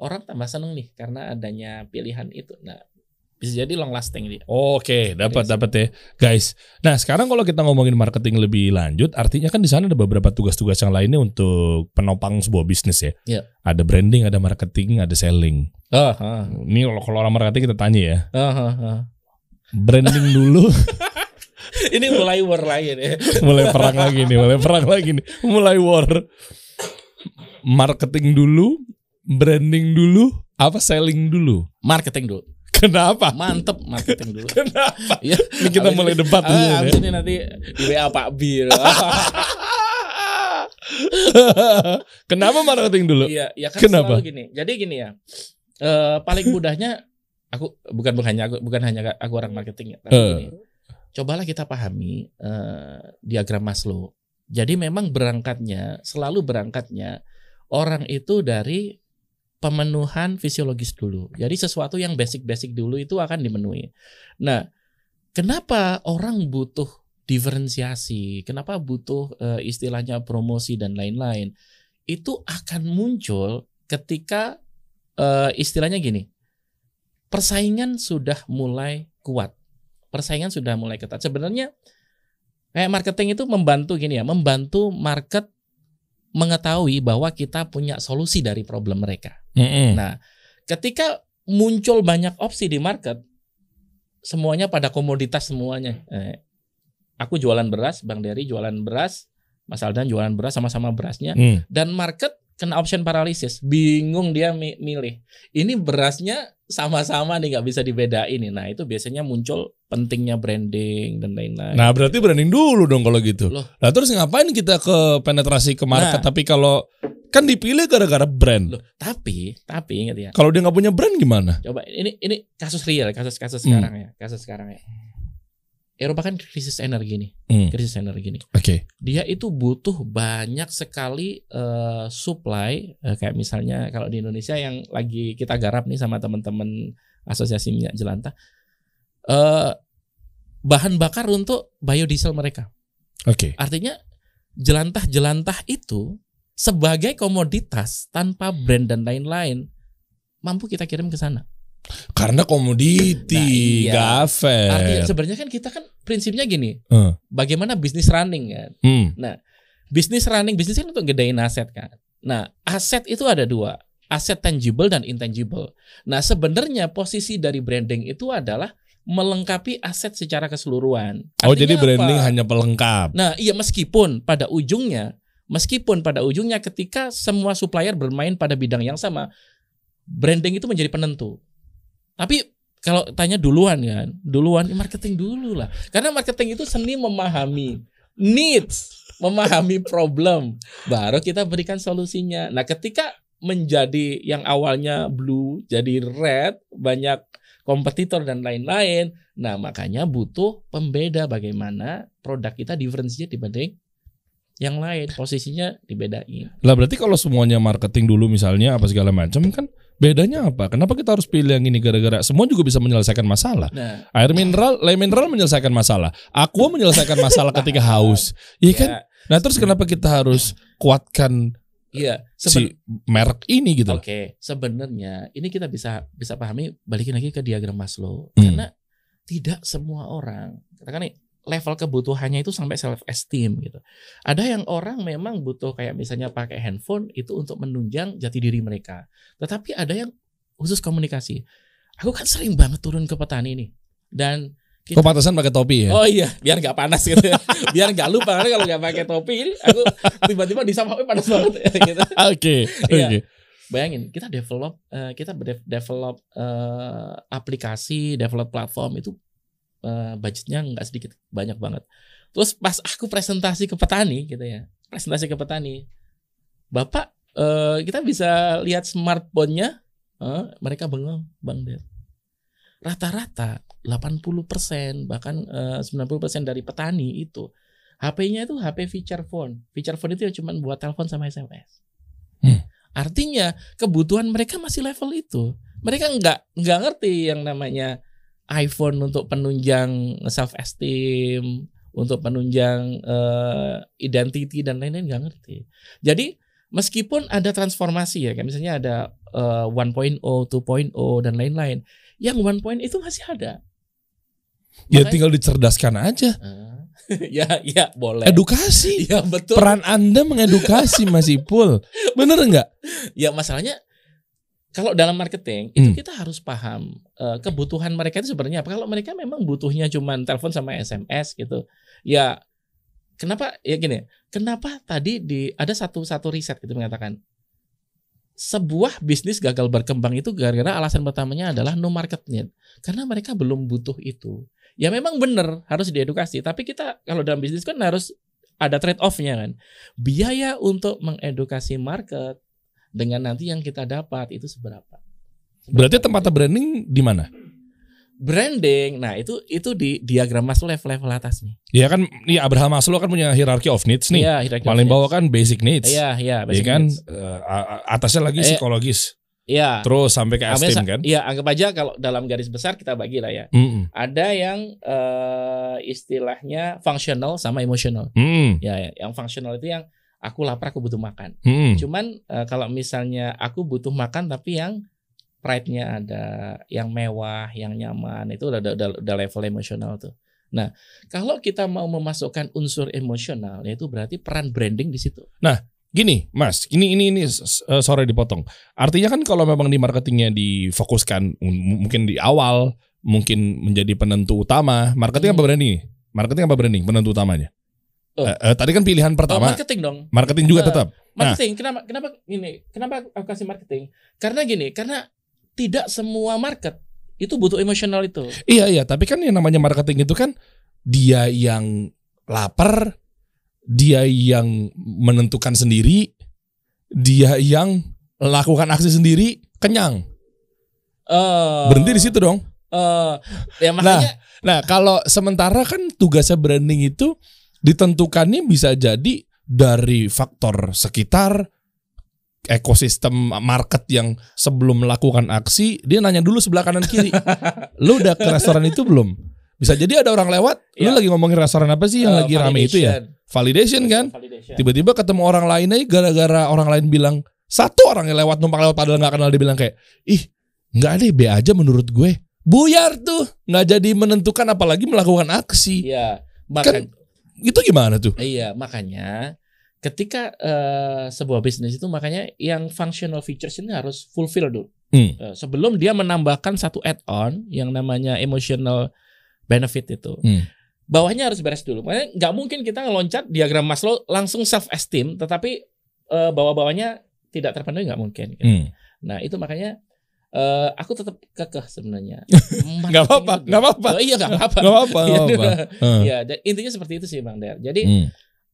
orang tambah seneng nih karena adanya pilihan itu. Nah, bisa jadi long lasting dia. Oke, dapat Iya sih. dapat ya, guys. Nah, sekarang kalau kita ngomongin marketing lebih lanjut, artinya kan di sana ada beberapa tugas-tugas yang lainnya untuk penopang sebuah bisnis ya. Iya. Ada branding, ada marketing, ada selling. Oh, ah, Ini kalau kalau orang marketing kita tanya ya, ah, ah. branding dulu, Ini mulai war lagi nih. mulai perang lagi nih, mulai perang lagi nih, mulai war. Marketing dulu, branding dulu, apa selling dulu? Marketing dulu. Kenapa? Mantep marketing dulu. Kenapa? Iya. Ini kita Abis mulai ini- debat Ah, dulu abis ya. ini nanti di WA Pak Bir. Kenapa marketing dulu? Iya, ya kan Kenapa? gini. Jadi gini ya. Eh paling mudahnya aku bukan bukan hanya aku bukan hanya aku orang marketing ya, tapi gini. Cobalah kita pahami eh, diagram Maslow. Jadi memang berangkatnya selalu berangkatnya orang itu dari pemenuhan fisiologis dulu. Jadi sesuatu yang basic-basic dulu itu akan dimenuhi. Nah, kenapa orang butuh diferensiasi? Kenapa butuh eh, istilahnya promosi dan lain-lain? itu akan muncul ketika eh, istilahnya gini. Persaingan sudah mulai kuat. Persaingan sudah mulai ketat. Sebenarnya kayak marketing itu membantu gini ya, membantu market mengetahui bahwa kita punya solusi dari problem mereka. Mm-mm. Nah, ketika muncul banyak opsi di market, semuanya pada komoditas semuanya. Eh, aku jualan beras, Bang Dery jualan beras, Mas Aldan jualan beras sama-sama berasnya, Hmm. dan market kena option paralysis, bingung dia mi- milih. Ini berasnya sama-sama nih nggak bisa dibedain nih. Nah itu biasanya muncul pentingnya branding dan lain-lain. Nah berarti branding dulu dong kalau gitu. Loh. Nah terus ngapain kita ke penetrasi ke market? Nah. Tapi kalau kan dipilih gara-gara brand. Loh, tapi tapi ingat ya, Kalau dia nggak punya brand gimana? coba ini ini kasus real, kasus-kasus Hmm. sekarang ya, kasus sekarang ya. Eropa kan krisis energi nih, Hmm. krisis energi nih. Oke. dia itu butuh banyak sekali eh, supply eh, kayak misalnya kalau di Indonesia yang lagi kita garap nih sama teman-teman asosiasi minyak jelantah eh, bahan bakar untuk biodiesel mereka Oke. artinya jelantah-jelantah itu sebagai komoditas tanpa brand dan lain-lain mampu kita kirim ke sana Karena komoditi, Nah, iya. artinya sebenarnya kan kita kan prinsipnya gini Eh. bagaimana bisnis running kan Hmm. bisnis running bisnis kan untuk gedein aset kan. Nah, aset itu ada dua, aset tangible dan intangible. Nah, sebenarnya posisi dari branding itu adalah melengkapi aset secara keseluruhan. Oh Artinya jadi apa? branding hanya pelengkap. Nah, iya meskipun pada ujungnya, meskipun pada ujungnya ketika semua supplier bermain pada bidang yang sama, branding itu menjadi penentu. Tapi kalau tanya duluan kan, duluan ya marketing dulu lah. Karena marketing itu seni memahami needs, memahami problem, baru kita berikan solusinya. Nah, ketika menjadi yang awalnya blue jadi red, banyak kompetitor dan lain-lain. Nah, makanya butuh pembeda bagaimana produk kita difference-nya dibanding yang lain, posisinya dibedain. Lah berarti kalau semuanya marketing dulu misalnya apa segala macam kan bedanya apa? Kenapa kita harus pilih yang ini gara-gara semua juga bisa menyelesaikan masalah. Nah, Air mineral, lem mineral menyelesaikan masalah. Aqua menyelesaikan masalah ketika haus. Iya kan? ya, Nah terus kenapa kita harus kuatkan iya, seben- si merek ini gitu loh? Oke, sebenarnya ini kita bisa bisa pahami balikin lagi ke diagram Maslow Hmm. karena tidak semua orang katakan nih level kebutuhannya itu sampai self esteem gitu. Ada yang orang memang butuh kayak misalnya pakai handphone itu untuk menunjang jati diri mereka. Tetapi ada yang khusus komunikasi. Aku kan sering banget turun ke petani nih dan Kok pantesan pakai topi ya? Oh iya, biar nggak panas gitu. biar nggak lupa karena kalau nggak pakai topi ini aku tiba-tiba disapa "Eh, panas banget gitu. Oke, Iya. oke. Bayangin, kita develop eh, kita develop eh, aplikasi, develop platform itu eh, budgetnya nggak sedikit, banyak banget. Terus pas aku presentasi ke petani gitu ya, presentasi ke petani, bapak eh, kita bisa lihat smartphone-nya, eh, mereka bengong, bang Der. Rata-rata 80% bahkan eh, 90% dari petani itu HP-nya itu HP feature phone. Feature phone itu ya cuma buat telepon sama SMS. Hmm. Artinya kebutuhan mereka masih level itu. Mereka nggak nggak ngerti yang namanya iPhone untuk penunjang self esteem, untuk penunjang eh, identity dan lain-lain nggak ngerti. Jadi meskipun ada transformasi ya, kayak misalnya ada eh, 1.0, 2.0 dan lain-lain, yang 1.0 itu masih ada. Ya Makanya- tinggal dicerdaskan aja. Ah, ya, ya boleh. Edukasi. Ya betul. Peran Anda mengedukasi Mas Ipul. Bener nggak? Ya masalahnya kalau dalam marketing itu Hmm. kita harus paham eh, kebutuhan mereka itu sebenarnya apa. Kalau mereka memang butuhnya cuma telepon sama SMS gitu, ya kenapa ya gini? Kenapa tadi di ada satu satu riset gitu mengatakan sebuah bisnis gagal berkembang itu gara-gara alasan pertamanya adalah no market need karena mereka belum butuh itu. Ya memang benar harus diedukasi, tapi kita kalau dalam bisnis kan harus ada trade off-nya kan. Biaya untuk mengedukasi market dengan nanti yang kita dapat itu seberapa? Berarti tempatnya branding di mana? branding. Nah, itu itu di diagram Maslow level-level atas nih. Ya kan, ya Abraham Maslow kan punya hierarchy of needs nih. Iya, hierarchy Paling bawah needs. kan basic needs. Iya, iya, Iya basic kan, needs. Eh, atasnya lagi Eh, psikologis. Iya. Terus sampai ke esteem kan. Iya, anggap aja kalau dalam garis besar kita bagi lah ya. Mm-mm. Ada yang eh, istilahnya functional sama emotional. Mm. Ya, ya, yang functional itu yang aku lapar, aku butuh makan. Hmm. Cuman eh, kalau misalnya aku butuh makan tapi yang pride-nya ada, yang mewah, yang nyaman, itu udah, udah, udah level emosional tuh. Nah, kalau kita mau memasukkan unsur emosional, yaitu berarti peran branding di situ. Gini, Mas, ini ini ini eh, sorry dipotong. Artinya kan kalau memang di marketingnya difokuskan mungkin di awal mungkin menjadi penentu utama. Marketing apa Hmm. branding? nih? Marketing apa branding? Penentu utamanya. Oh. Eh, eh, tadi kan pilihan Oh, pertama. marketing dong. marketing juga Eh, tetap. Marketing. Kenapa kenapa gini? Kenapa aku kasih marketing? Karena gini, karena tidak semua market itu butuh emosional itu. Iya iya, tapi kan yang namanya marketing itu kan dia yang lapar, dia yang menentukan sendiri, dia yang lakukan aksi sendiri, kenyang. Eh, Berhenti di situ dong. eh, ya makanya Nah, kalau sementara kan tugasnya branding itu ditentukannya bisa jadi dari faktor sekitar ekosistem market yang sebelum melakukan aksi dia nanya dulu sebelah kanan kiri. lu udah ke restoran itu belum? Bisa jadi ada orang lewat, lu Iya. lagi ngomongin restoran apa sih yang eh, lagi rame itu ya? Validation kan? Tiba-tiba ketemu orang lain aja gara-gara orang lain bilang satu orang yang lewat numpang lewat padahal nggak kenal dia bilang kayak ih nggak ada B aja menurut gue buyar tuh nggak jadi menentukan apalagi melakukan aksi Iya, Kan- makan itu gimana tuh iya makanya ketika eh, sebuah bisnis itu makanya yang functional features ini harus fulfill dulu. Hmm. Eh, sebelum dia menambahkan satu add-on yang namanya emotional benefit itu. Hmm. Bawahnya harus beres dulu. Makanya nggak mungkin kita ngeloncat diagram Maslow langsung self esteem tetapi eh, bawah-bawahnya tidak terpenuhi nggak mungkin. gitu. Hmm. Nah, itu makanya eh, aku tetap kekeh sebenarnya. Nggak apa-apa, nggak apa-apa. Oh, iya nggak apa-apa. nggak apa-apa nggak apa-apa Heeh. Iya, dan intinya seperti itu sih Bang Der. Jadi Hmm.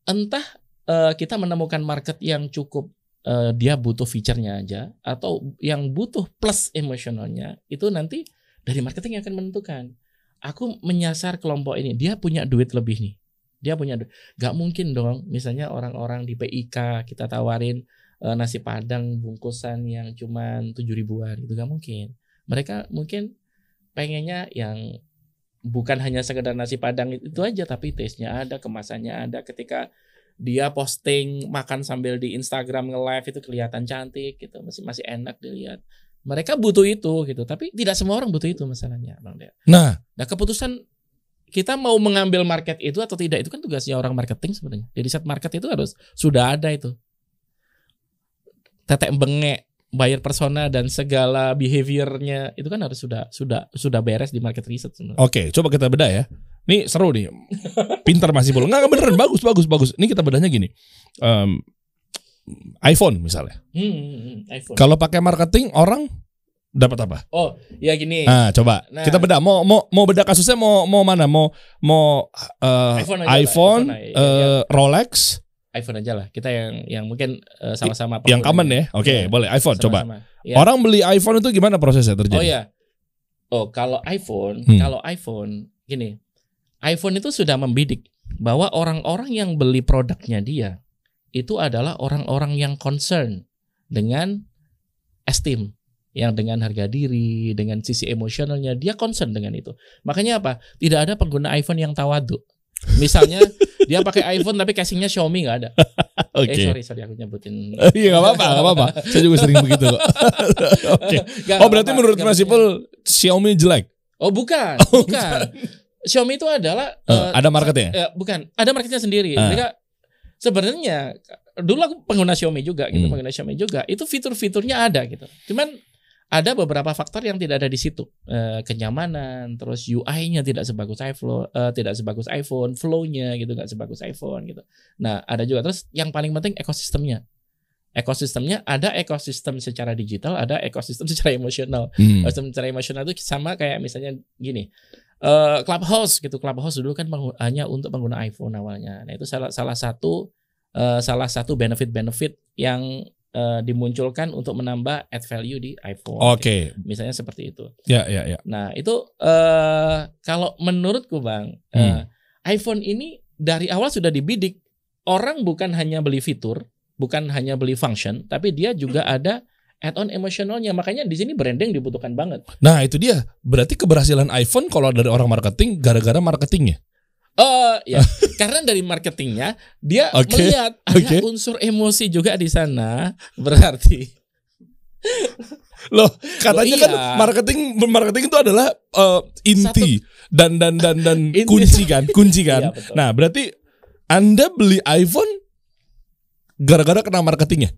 entah eh, kita menemukan market yang cukup eh, dia butuh fiturnya aja atau yang butuh plus emosionalnya itu nanti dari marketing yang akan menentukan. Aku menyasar kelompok ini, dia punya duit lebih nih. Dia punya duit. Gak mungkin dong, misalnya orang-orang di PIK kita tawarin eh, nasi padang bungkusan yang cuman tujuh ribuan gitu gak mungkin. Mereka mungkin pengennya yang bukan hanya sekedar nasi padang itu aja tapi taste-nya ada, kemasannya ada. Ketika dia posting makan sambil di Instagram nge-live itu kelihatan cantik gitu, masih masih enak dilihat. Mereka butuh itu gitu, tapi tidak semua orang butuh itu masalahnya, Bang Dea. nah Nah, keputusan kita mau mengambil market itu atau tidak itu kan tugasnya orang marketing sebenarnya. Jadi saat market itu harus sudah ada itu. Tetek bengek, buyer persona dan segala behaviornya itu kan harus sudah sudah sudah beres di market research sebenarnya. oke coba kita bedah ya nih seru nih pintar masih belum nggak beneran bagus bagus bagus ini kita bedahnya gini Em, iPhone misalnya Hmm, hmm, hmm, iPhone. kalau pakai marketing orang dapat apa Oh, ya gini. Nah, coba Nah. kita bedah. Mau mau mau bedah kasusnya mau mau mana? Mau mau eh, iPhone iPhone, iPhone aja, eh, Rolex, iPhone aja lah. Kita yang yang mungkin eh, sama-sama yang pengguna. common ya. Oke, Iya. boleh iPhone coba. Sama-sama. Ya. Orang beli iPhone itu gimana prosesnya terjadi? Oh ya. Oh, kalau iPhone, Hmm. kalau iPhone gini. iPhone itu sudah membidik bahwa orang-orang yang beli produknya dia itu adalah orang-orang yang concern dengan esteem yang dengan harga diri, dengan sisi emosionalnya dia concern dengan itu. Makanya apa? Tidak ada pengguna iPhone yang tawadu. Misalnya dia pakai iPhone tapi casingnya Xiaomi nggak ada. Oke. Eh sorry sorry aku nyebutin. Iya nggak apa-apa, nggak apa-apa. Saya juga sering begitu kok. Oke. Nggak, Oh berarti nggak menurut. Mas Ipul Xiaomi jelek? Oh bukan, Oh, bukan. Xiaomi itu adalah Eh, eh, ada marketnya? eh, bukan, ada marketnya sendiri. Ah. Mereka sebenarnya dulu aku pengguna Xiaomi juga gitu, Hmm. pengguna Xiaomi juga. Itu fitur-fiturnya ada gitu. Cuman ada beberapa faktor yang tidak ada di situ. Eh, kenyamanan, terus UI-nya tidak sebagus iPhone, eh, tidak sebagus iPhone, flow-nya gitu nggak sebagus iPhone gitu. Nah, ada juga terus yang paling penting ekosistemnya. Ekosistemnya ada ekosistem secara digital, ada ekosistem secara emosional. Hmm. Ekosistem secara emosional itu sama kayak misalnya gini. eh Clubhouse gitu. Clubhouse dulu kan hanya untuk pengguna iPhone awalnya. Nah, itu salah salah satu eh, salah satu benefit-benefit yang eh, dimunculkan untuk menambah add value di iPhone. Oke. gitu. Misalnya seperti itu. Ya ya ya. Nah, itu eh kalau menurutku Bang, eh, Hmm. iPhone ini dari awal sudah dibidik orang bukan hanya beli fitur, bukan hanya beli function, tapi dia juga ada add-on emosionalnya. Makanya di sini branding dibutuhkan banget. Nah itu dia. Berarti keberhasilan iPhone kalau dari orang marketing gara-gara marketingnya. Oh ya, karena dari marketingnya dia Oke, melihat ada oke. unsur emosi juga di sana. Berarti Loh, katanya Loh, kan iya. marketing marketing itu adalah eh, inti dan dan dan dan Inti. kunci kan, kunci kan. Iya, betul. nah, berarti Anda beli iPhone gara-gara kena marketingnya.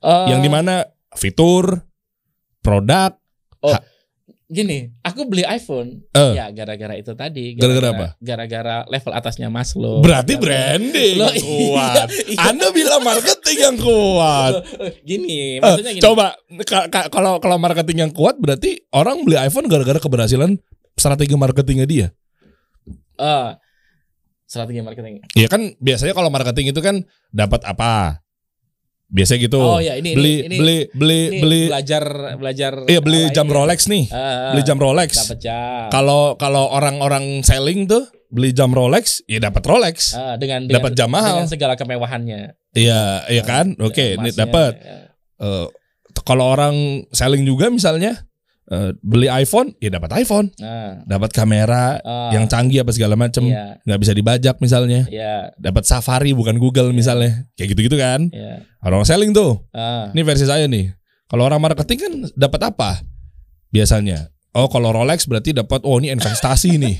eh, yang di mana fitur, produk, gini, aku beli iPhone Eh. ya gara-gara itu tadi. Gara-gara apa? Gara-gara level atasnya Maslow. berarti Gara-gara- branding Loh, kuat. iya, iya. Anda bilang marketing yang kuat. Gini, Eh, maksudnya gini. coba ka- ka- kalau kalau marketing yang kuat berarti orang beli iPhone gara-gara keberhasilan strategi marketingnya dia. Eh, strategi marketing. Iya kan biasanya kalau marketing itu kan dapat apa? Biasa gitu. Oh ya ini beli ini, ini, beli beli ini beli belajar belajar iya beli jam ya. Rolex nih. Eh, Beli jam Rolex. dapat jam. Kalau kalau orang-orang selling tuh beli jam Rolex, ya dapat Rolex. Ah, dengan Dapat jam mahal. dengan segala kemewahannya. Iya, iya kan? Oke, ini Emasnya, dapat. ya. Eh, kalau orang selling juga misalnya eh, beli iPhone, ya dapat iPhone, Nah, dapat kamera ah, yang canggih apa segala macem, nggak bisa dibajak misalnya, iya, dapat Safari bukan Google misalnya, kayak gitu-gitu kan? iya. Orang selling tuh, Ah, ini versi saya nih. Kalau orang marketing kan dapat apa? Biasanya, oh kalau Rolex berarti dapat, oh ini investasi nih,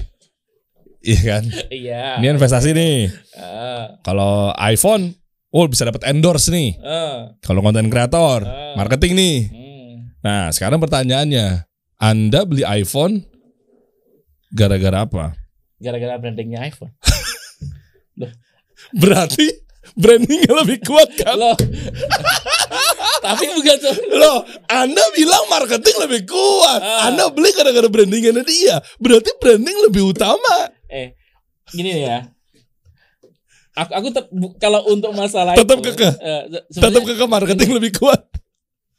iya kan? iya. Ini investasi nih. Ah, Kalau iPhone, oh bisa dapat endorse nih. ah, Kalau konten kreator, Ah. marketing nih. hmm. Nah, sekarang pertanyaannya, Anda beli iPhone gara-gara apa? Gara-gara brandingnya iPhone. Berarti brandingnya lebih kuat kan? Loh. Tapi bukan. Loh, Anda bilang marketing lebih kuat. Ah. Anda beli gara-gara brandingnya dia. Berarti branding lebih utama. Eh, gini ya. Aku, aku tet- bu- kalau untuk masalah Tetap itu, kekeh. eh, Tetap sebenarnya, ke marketing lebih kuat.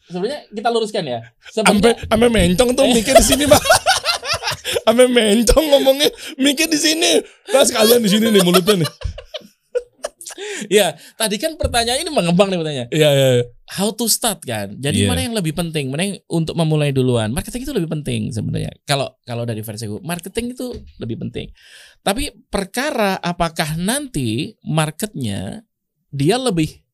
Sebenarnya kita luruskan ya. Sampai sampai mencong tuh mikir di sini, Pak. Sampai mencong ngomongnya mikir di sini. Nah, sekalian di sini nih mulutnya nih. ya, tadi kan pertanyaan ini mengembang nih pertanyaan. Iya, iya. iya. How to start kan? Jadi Iya. mana yang lebih penting? Mana yang untuk memulai duluan? Marketing itu lebih penting sebenarnya. Kalau kalau dari versi gue, marketing itu lebih penting. Tapi perkara apakah nanti marketnya dia lebih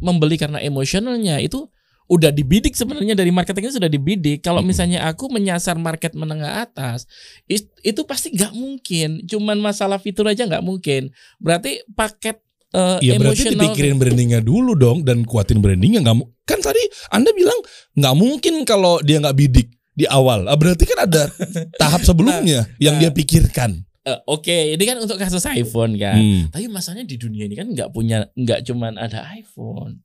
membeli karena emosionalnya itu udah dibidik sebenarnya dari marketingnya sudah dibidik. Kalau misalnya aku menyasar market menengah atas, itu pasti nggak mungkin. Cuman masalah fitur aja nggak mungkin. Berarti paket eh, Iya berarti dipikirin brandingnya dulu dong dan kuatin brandingnya nggak kan tadi Anda bilang nggak mungkin kalau dia nggak bidik di awal. Ah, berarti kan ada tahap sebelumnya yang nah. dia pikirkan. Eh, Oke, ini kan untuk kasus iPhone kan. Hmm. Tapi masalahnya di dunia ini kan nggak punya, nggak cuman ada iPhone.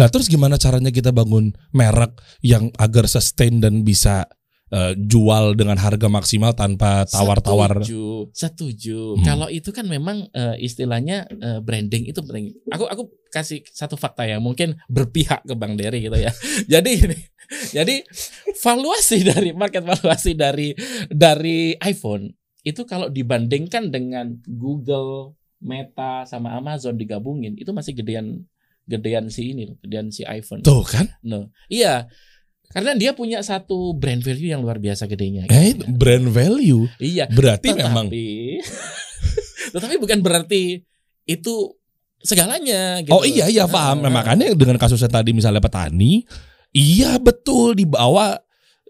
Lah terus gimana caranya kita bangun merek yang agar sustain dan bisa eh, jual dengan harga maksimal tanpa tawar-tawar? Setuju, setuju. Hmm. Kalau itu kan memang eh, istilahnya eh, branding itu penting. Aku aku kasih satu fakta ya, mungkin berpihak ke Bang Dery gitu ya. jadi ini, jadi valuasi dari market valuasi dari dari iPhone itu kalau dibandingkan dengan Google, Meta sama Amazon digabungin itu masih gedean gedean si ini gedean si iPhone. Tuh kan? No. Iya. Karena dia punya satu brand value yang luar biasa gedenya. Eh, gitu. brand value. Iya. Berarti Tetapi, memang tetapi bukan berarti itu segalanya. Gitu. Oh iya iya paham. Nah, Ah, makanya dengan kasusnya tadi misalnya petani, iya betul dibawa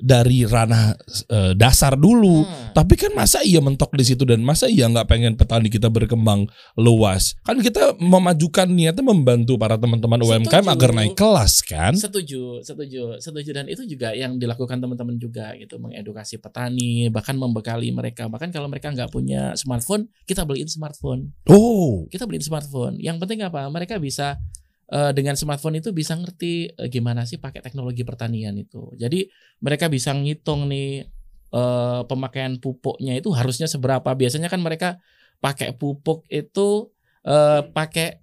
dari ranah eh, dasar dulu. ah. Tapi kan masa iya mentok di situ dan masa iya nggak pengen petani kita berkembang luas? Kan kita memajukan niatnya membantu para teman-teman UMKM Setuju. agar naik kelas kan? Setuju, setuju, setuju dan itu juga yang dilakukan teman-teman juga gitu, mengedukasi petani, bahkan membekali mereka. Bahkan kalau mereka nggak punya smartphone, kita beliin smartphone. Oh, Kita beliin smartphone. Yang penting apa? Mereka bisa eh, dengan smartphone itu bisa ngerti eh, gimana sih pakai teknologi pertanian itu. Jadi mereka bisa ngitung nih eh, pemakaian pupuknya itu harusnya seberapa. Biasanya kan mereka pakai pupuk itu eh, pakai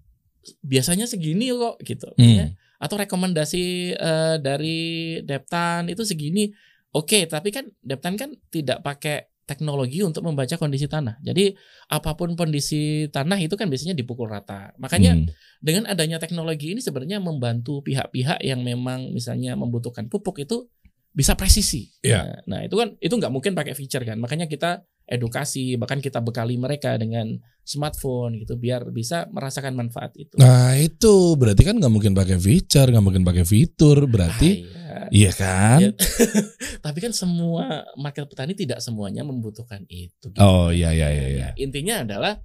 biasanya segini kok gitu. Hmm. ya. Atau rekomendasi eh, dari Deptan itu segini. Oke, tapi kan Deptan kan tidak pakai teknologi untuk membaca kondisi tanah. Jadi apa pun kondisi tanah itu kan biasanya dipukul rata. Makanya Hmm. dengan adanya teknologi ini sebenarnya membantu pihak-pihak yang memang misalnya membutuhkan pupuk itu bisa presisi. Iya. Nah, nah, itu kan itu nggak mungkin pakai feature kan. Makanya kita edukasi, bahkan kita bekali mereka dengan smartphone gitu biar bisa merasakan manfaat itu. Nah itu berarti kan nggak mungkin pakai feature, nggak mungkin pakai fitur, berarti Ah, iya. Iya kan? Ya, Tapi kan semua market petani tidak semuanya membutuhkan itu. gitu. Oh iya iya iya. iya. Intinya adalah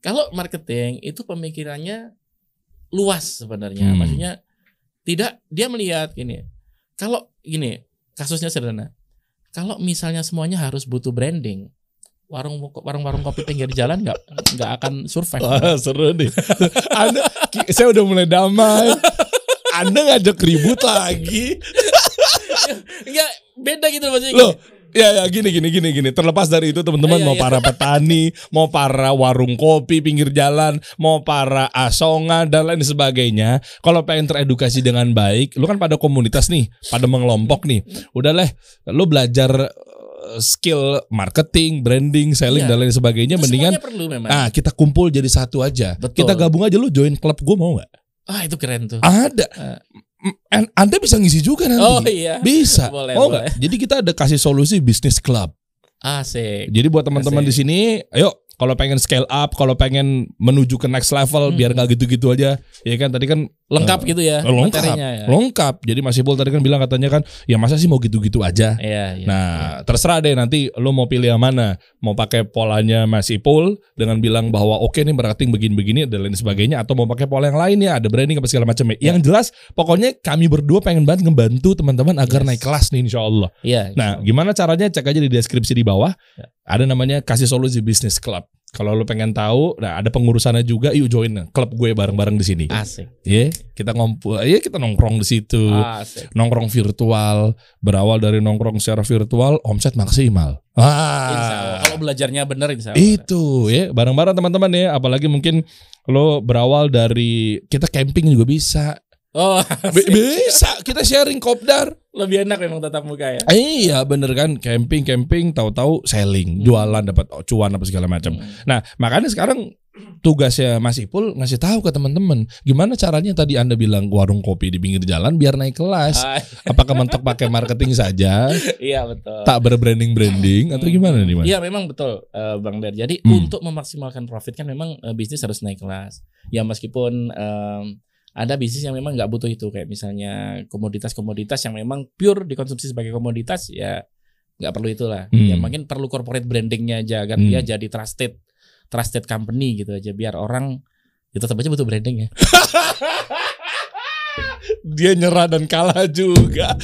kalau marketing itu pemikirannya luas sebenarnya. Hmm. Maksudnya tidak dia melihat gini. Kalau gini, kasusnya sederhana. Kalau misalnya semuanya harus butuh branding, warung warung-warung kopi pinggir jalan nggak nggak akan survive. Wah seru nih. Anda, saya udah mulai damai. Anda ngajak ribut lagi. Enggak beda gitu maksudnya. Loh, ya ya gini gini gini gini. Terlepas dari itu teman-teman Iya, mau iya. para petani, mau para warung kopi pinggir jalan, mau para asongan dan lain sebagainya, kalau pengen teredukasi dengan baik, lu kan pada komunitas nih, pada mengelompok nih. Udahlah, lu belajar eh, skill marketing, branding, selling Iya. dan lain sebagainya Itu mendingan perlu memang. Ah, kita kumpul jadi satu aja. Betul. Kita gabung aja lu join klub gue mau nggak? Ah itu keren tuh. Ada. An- Anda bisa ngisi juga nanti. Oh iya. Bisa. Boleh, mau boleh. Jadi kita ada kasih solusi bisnis club. Asik. Jadi buat teman-teman di sini, ayo kalau pengen scale up, kalau pengen menuju ke next level, Hmm. biar nggak gitu-gitu aja. Ya kan tadi kan Lengkap Eh, gitu ya lengkap. materinya ya. lengkap. Jadi Mas Ipul tadi kan bilang katanya kan, ya masa sih mau gitu-gitu aja. Iya, iya. Nah, terserah deh nanti lo mau pilih yang mana. Mau pakai polanya Mas Ipul dengan bilang bahwa oke nih marketing begini-begini dan lain sebagainya atau mau pakai pola yang lain ya, ada branding apa segala macam. Ya. Yang jelas pokoknya kami berdua pengen banget ngebantu teman-teman agar Yes. naik kelas nih insya Allah. Iya. Nah, gimana caranya cek aja di deskripsi di bawah. Ya. Ada namanya kasih solusi bisnis club. Kalau lo pengen tahu, nah ada pengurusannya juga, yuk join klub gue bareng-bareng di sini. asik. Ya, kita ngumpul, ya kita nongkrong di situ Asik. nongkrong virtual berawal dari nongkrong secara virtual omset maksimal. Ah. Kalau belajarnya benar insya Allah. itu ya bareng-bareng teman-teman ya. Apalagi mungkin lo berawal dari kita camping juga bisa. Oh, asik. bisa kita sharing kopdar. lebih enak memang tatap muka ya. Eh, iya bener kan camping camping tahu-tahu selling Hmm. jualan dapat cuan apa segala macam. Hmm. Nah makanya sekarang tugasnya Mas Ipul ngasih tahu ke teman-teman gimana caranya tadi anda bilang warung kopi di pinggir jalan biar naik kelas. Ah, Apakah mentok pakai marketing saja? iya betul. tak berbranding branding atau gimana nih mas? Iya memang betul eh, Bang Ber. Jadi Hmm. untuk memaksimalkan profit kan memang eh, bisnis harus naik kelas. Ya meskipun em, ada bisnis yang memang nggak butuh itu kayak misalnya komoditas-komoditas yang memang pure dikonsumsi sebagai komoditas ya nggak perlu itulah. Hmm. Ya mungkin perlu corporate brandingnya aja agar Hmm. dia jadi trusted trusted company gitu aja biar orang ya tetap aja butuh branding ya. Dia nyerah dan kalah juga.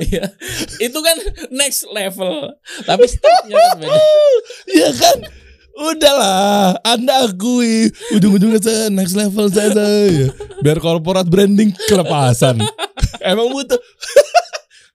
Iya. itu kan next level. Tapi stepnya kan beda. ya kan? Udahlah, Anda akui ujung-ujungnya saya next level saja ya. Biar korporat branding kelepasan. Emang butuh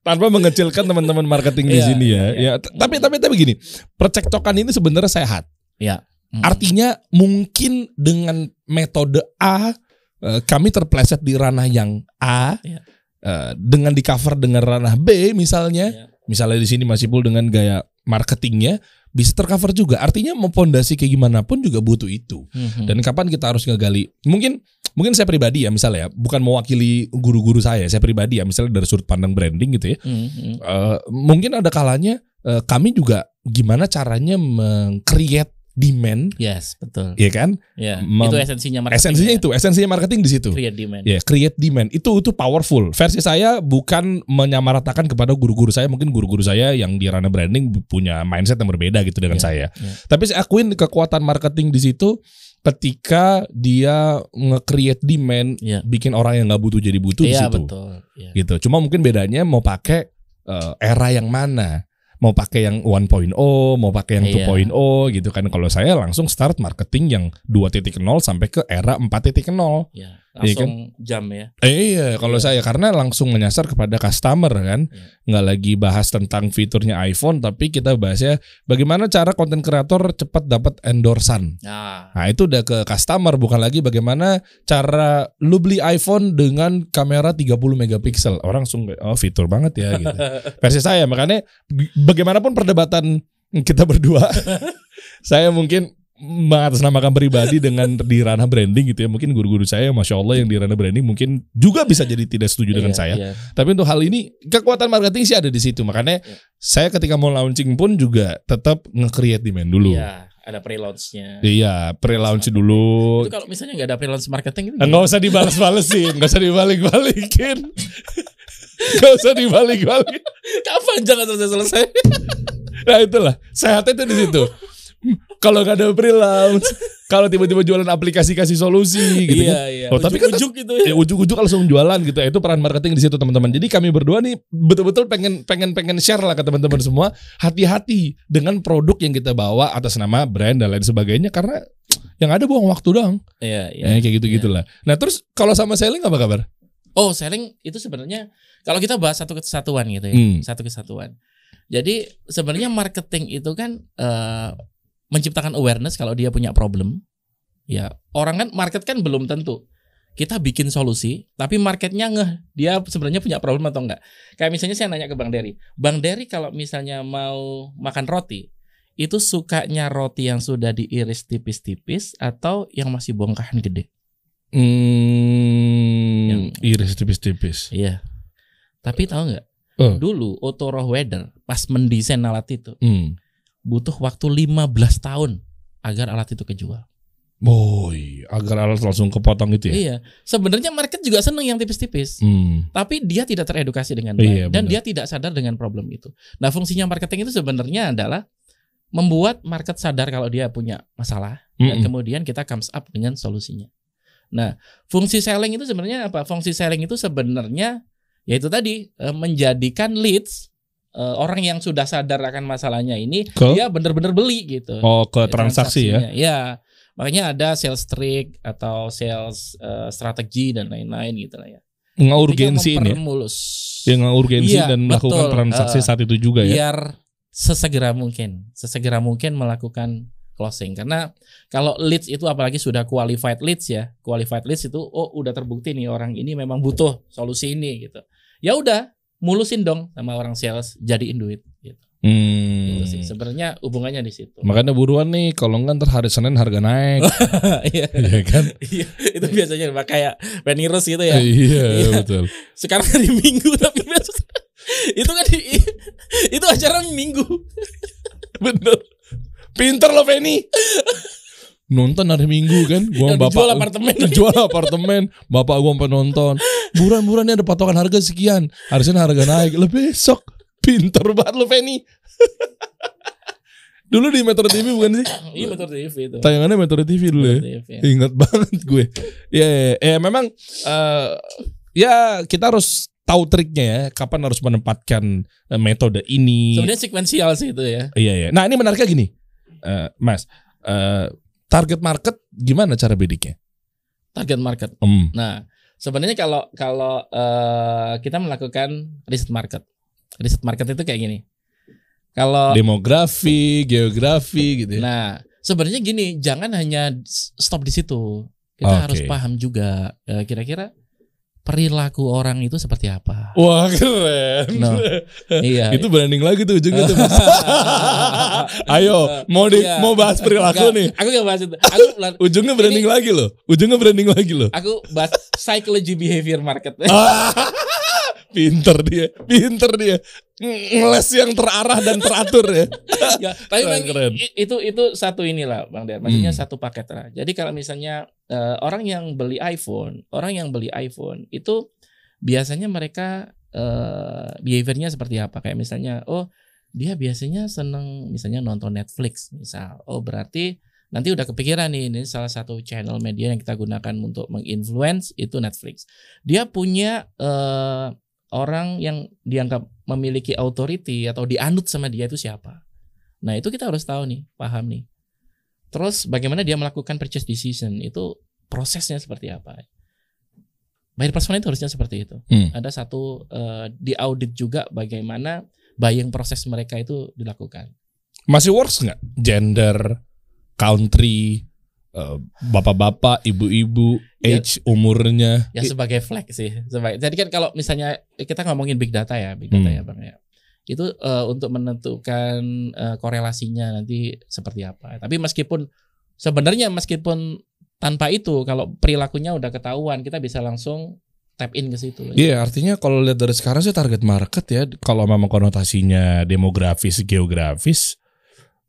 tanpa mengecilkan teman-teman marketing di Iya, sini ya. iya. Ya, t- tapi tapi tapi gini, percekcokan ini sebenarnya sehat. Ya. Hmm. Artinya mungkin dengan metode A eh, kami terpleset di ranah yang A Iya. eh, dengan di cover dengan ranah B misalnya, Iya. misalnya di sini masih pul dengan gaya marketingnya bisa tercover juga. Artinya mau pondasi kayak gimana pun juga butuh itu. Mhm. Dan kapan kita harus ngegali? Mungkin mungkin saya pribadi ya misalnya ya, bukan mewakili guru-guru saya, saya pribadi ya misalnya dari sudut pandang branding gitu ya. Mhm. Eh, mungkin ada kalanya eh, kami juga gimana caranya meng-create demand Yes, betul. ya kan? Ya, Mem- itu esensinya marketing. Esensinya ya. itu, esensinya marketing di situ. create demand. Ya, create demand. Itu itu powerful. Versi saya bukan menyamaratakan kepada guru-guru saya, mungkin guru-guru saya yang di ranah branding punya mindset yang berbeda gitu dengan Ya, saya. ya. Tapi saya akuin kekuatan marketing di situ ketika dia nge-create demand, Ya. bikin orang yang nggak butuh jadi butuh di Iya, situ. betul. Ya. Gitu. Cuma mungkin bedanya mau pakai eh, era yang mana. Mau pakai yang 1.0, mau pakai yang Iya. 2.0 gitu kan. Kalau saya langsung start marketing yang 2.0 sampai ke era 4.0. Ya, Iya kan? langsung jam ya. Eh, iya, kalau Iya. saya karena langsung menyasar kepada customer kan, Iya. nggak lagi bahas tentang fiturnya iPhone, tapi kita bahasnya bagaimana cara konten kreator cepat dapat endorsan. Nah, Nah itu udah ke customer, bukan lagi bagaimana cara lu beli iPhone dengan kamera 30 megapiksel. Orang langsung oh fitur banget ya gitu. Versi saya makanya bagaimanapun perdebatan kita berdua, saya mungkin mengatasnamakan pribadi dengan di ranah branding gitu ya. Mungkin guru-guru saya, masya Allah yang di ranah branding mungkin juga bisa jadi tidak setuju dengan Iya, saya. iya. Tapi untuk hal ini kekuatan marketing sih ada di situ. Makanya Iya. saya ketika mau launching pun juga tetap nge-create demand dulu. Iya, ada pre-launch-nya. Iya, pre-launch dulu. Itu kalau misalnya nggak ada pre-launch marketing itu Enggak usah dibales-balesin, enggak usah dibalik-balikin. Enggak usah dibalik-balik. kapan jangan selesai-selesai. Nah itulah sehatnya itu di situ. Kalau nggak ada pre-launch, kalau tiba-tiba jualan aplikasi kasih solusi gitu. iya, kan. iya. Oh, tapi kan- Ujuk-ujuk gitu Ya ujuk-ujuk langsung jualan gitu. Itu peran marketing di situ teman-teman. Jadi kami berdua nih betul-betul pengen pengen pengen share lah ke teman-teman semua. Hati-hati dengan produk yang kita bawa atas nama brand dan lain sebagainya karena yang ada buang waktu doang. Iya, iya. Ya, kayak gitu-gitulah. Nah, terus kalau sama selling apa kabar? Oh, selling itu sebenarnya kalau kita bahas satu kesatuan gitu ya, Hmm. satu kesatuan. Jadi sebenarnya marketing itu kan eh, menciptakan awareness kalau dia punya problem. Ya, orang kan market kan belum tentu. Kita bikin solusi, tapi marketnya ngeh dia sebenarnya punya problem atau enggak. Kayak misalnya saya nanya ke Bang Dery, Bang Dery kalau misalnya mau makan roti, itu sukanya roti yang sudah diiris tipis-tipis atau yang masih bongkahan gede? Hmm, Yang- iris tipis-tipis. Iya. Tapi tahu nggak? Oh. Dulu Otto Rohweder pas mendesain alat itu Hmm. Butuh waktu 15 tahun agar alat itu kejual. Boy, agar alat langsung kepotong gitu ya. Iya. Sebenarnya market juga seneng yang tipis-tipis. Hmm. Tapi dia tidak teredukasi dengan Iya, baik dan benar. dia tidak sadar dengan problem itu. Nah, fungsinya marketing itu sebenarnya adalah membuat market sadar kalau dia punya masalah dan Mm-mm. kemudian kita comes up dengan solusinya. Nah, fungsi selling itu sebenarnya apa? Fungsi selling itu sebenarnya yaitu tadi eh, menjadikan leads eh, orang yang sudah sadar akan masalahnya ini Ke? dia benar-benar beli gitu. Oh, ke transaksi ya. Transaksinya. Ya. Makanya ada sales trick atau sales eh, strategi dan lain-lain gitu lah ya. Nggak Ketika urgensi ini ya. mempermulus. Yang nggak urgensi Iya, dan melakukan betul. transaksi Eh, saat itu juga ya. biar sesegera mungkin, sesegera mungkin melakukan closing. Karena kalau leads itu apalagi sudah qualified leads ya, qualified leads itu oh udah terbukti nih orang ini memang butuh solusi ini gitu. Ya udah, mulusin dong sama orang sales, jadiin duit gitu. Hmm. Gitu sih. Sebenarnya hubungannya di situ. Makanya buruan nih, kalau nggak ntar hari Senin harga naik, Iya. Iya kan? Iya, itu biasanya Pak, kayak Penny Rose gitu ya. Iya, Iya. betul. Sekarang hari Minggu tapi besok itu kan di, itu acara Minggu. Bener. Pinter loh Penny. Nonton hari Minggu kan, gua Yang bapak apartemen. jual apartemen, bapak gua sampai nonton. Buruan-buruan ini ada patokan harga sekian, harusnya harga naik. Lah besok, pinter banget lo Penny. Dulu di Metro TV bukan sih? Iya betul TV itu. Tayangannya Metro TV dulu ya. Metro TV, ya. Ingat banget gue. Ya, ya, ya, memang eh, ya kita harus tahu triknya ya, kapan harus menempatkan eh, metode ini. Sebenarnya sekuensial sih itu ya. Iya, iya. Nah, ini menariknya gini. Eh, Mas, eh, target market gimana cara bidiknya? Target market. Hmm. Nah, sebenarnya kalau kalau eh, kita melakukan riset market. Riset market itu kayak gini. Kalau Demografi, geografi gitu ya. nah, sebenarnya gini, jangan hanya stop di situ. Kita Oke. harus paham juga eh, kira-kira perilaku orang itu seperti apa. Wah, keren. No. iya. Itu branding lagi tuh ujungnya tuh. Ayo, mau di, Iya. mau bahas perilaku nih. Aku gak bahas itu. Aku Ujungnya branding lagi loh. Ujungnya branding lagi loh. aku bahas psychology behavior market. pinter dia, pinter dia. Ngeles yang terarah dan teratur ya. ya, tapi Keren, keren. itu itu satu inilah Bang Der. Maksudnya Hmm. satu paket lah. Jadi kalau misalnya eh, orang yang beli iPhone, orang yang beli iPhone itu biasanya mereka eh, behaviornya seperti apa? Kayak misalnya, oh dia biasanya seneng misalnya nonton Netflix misal. Oh berarti nanti udah kepikiran nih ini salah satu channel media yang kita gunakan untuk menginfluence itu Netflix. Dia punya eh, orang yang dianggap memiliki authority atau dianut sama dia itu siapa. Nah itu kita harus tahu nih, paham nih. Terus bagaimana dia melakukan purchase decision itu prosesnya seperti apa? Buyer persona itu harusnya seperti itu. Hmm. Ada satu eh, di audit juga bagaimana buying proses mereka itu dilakukan. Masih works nggak? Gender, country, eh, bapak-bapak, ibu-ibu, Ya. age, umurnya. Ya sebagai flag sih. Sebagai, jadi kan kalau misalnya kita ngomongin big data ya, big data Hmm. ya bang ya. Itu eh, untuk menentukan eh, korelasinya nanti seperti apa. Tapi meskipun sebenarnya meskipun tanpa itu kalau perilakunya udah ketahuan kita bisa langsung tap in ke situ. Iya, artinya kalau lihat dari sekarang sih target market ya, kalau memang konotasinya demografis, geografis,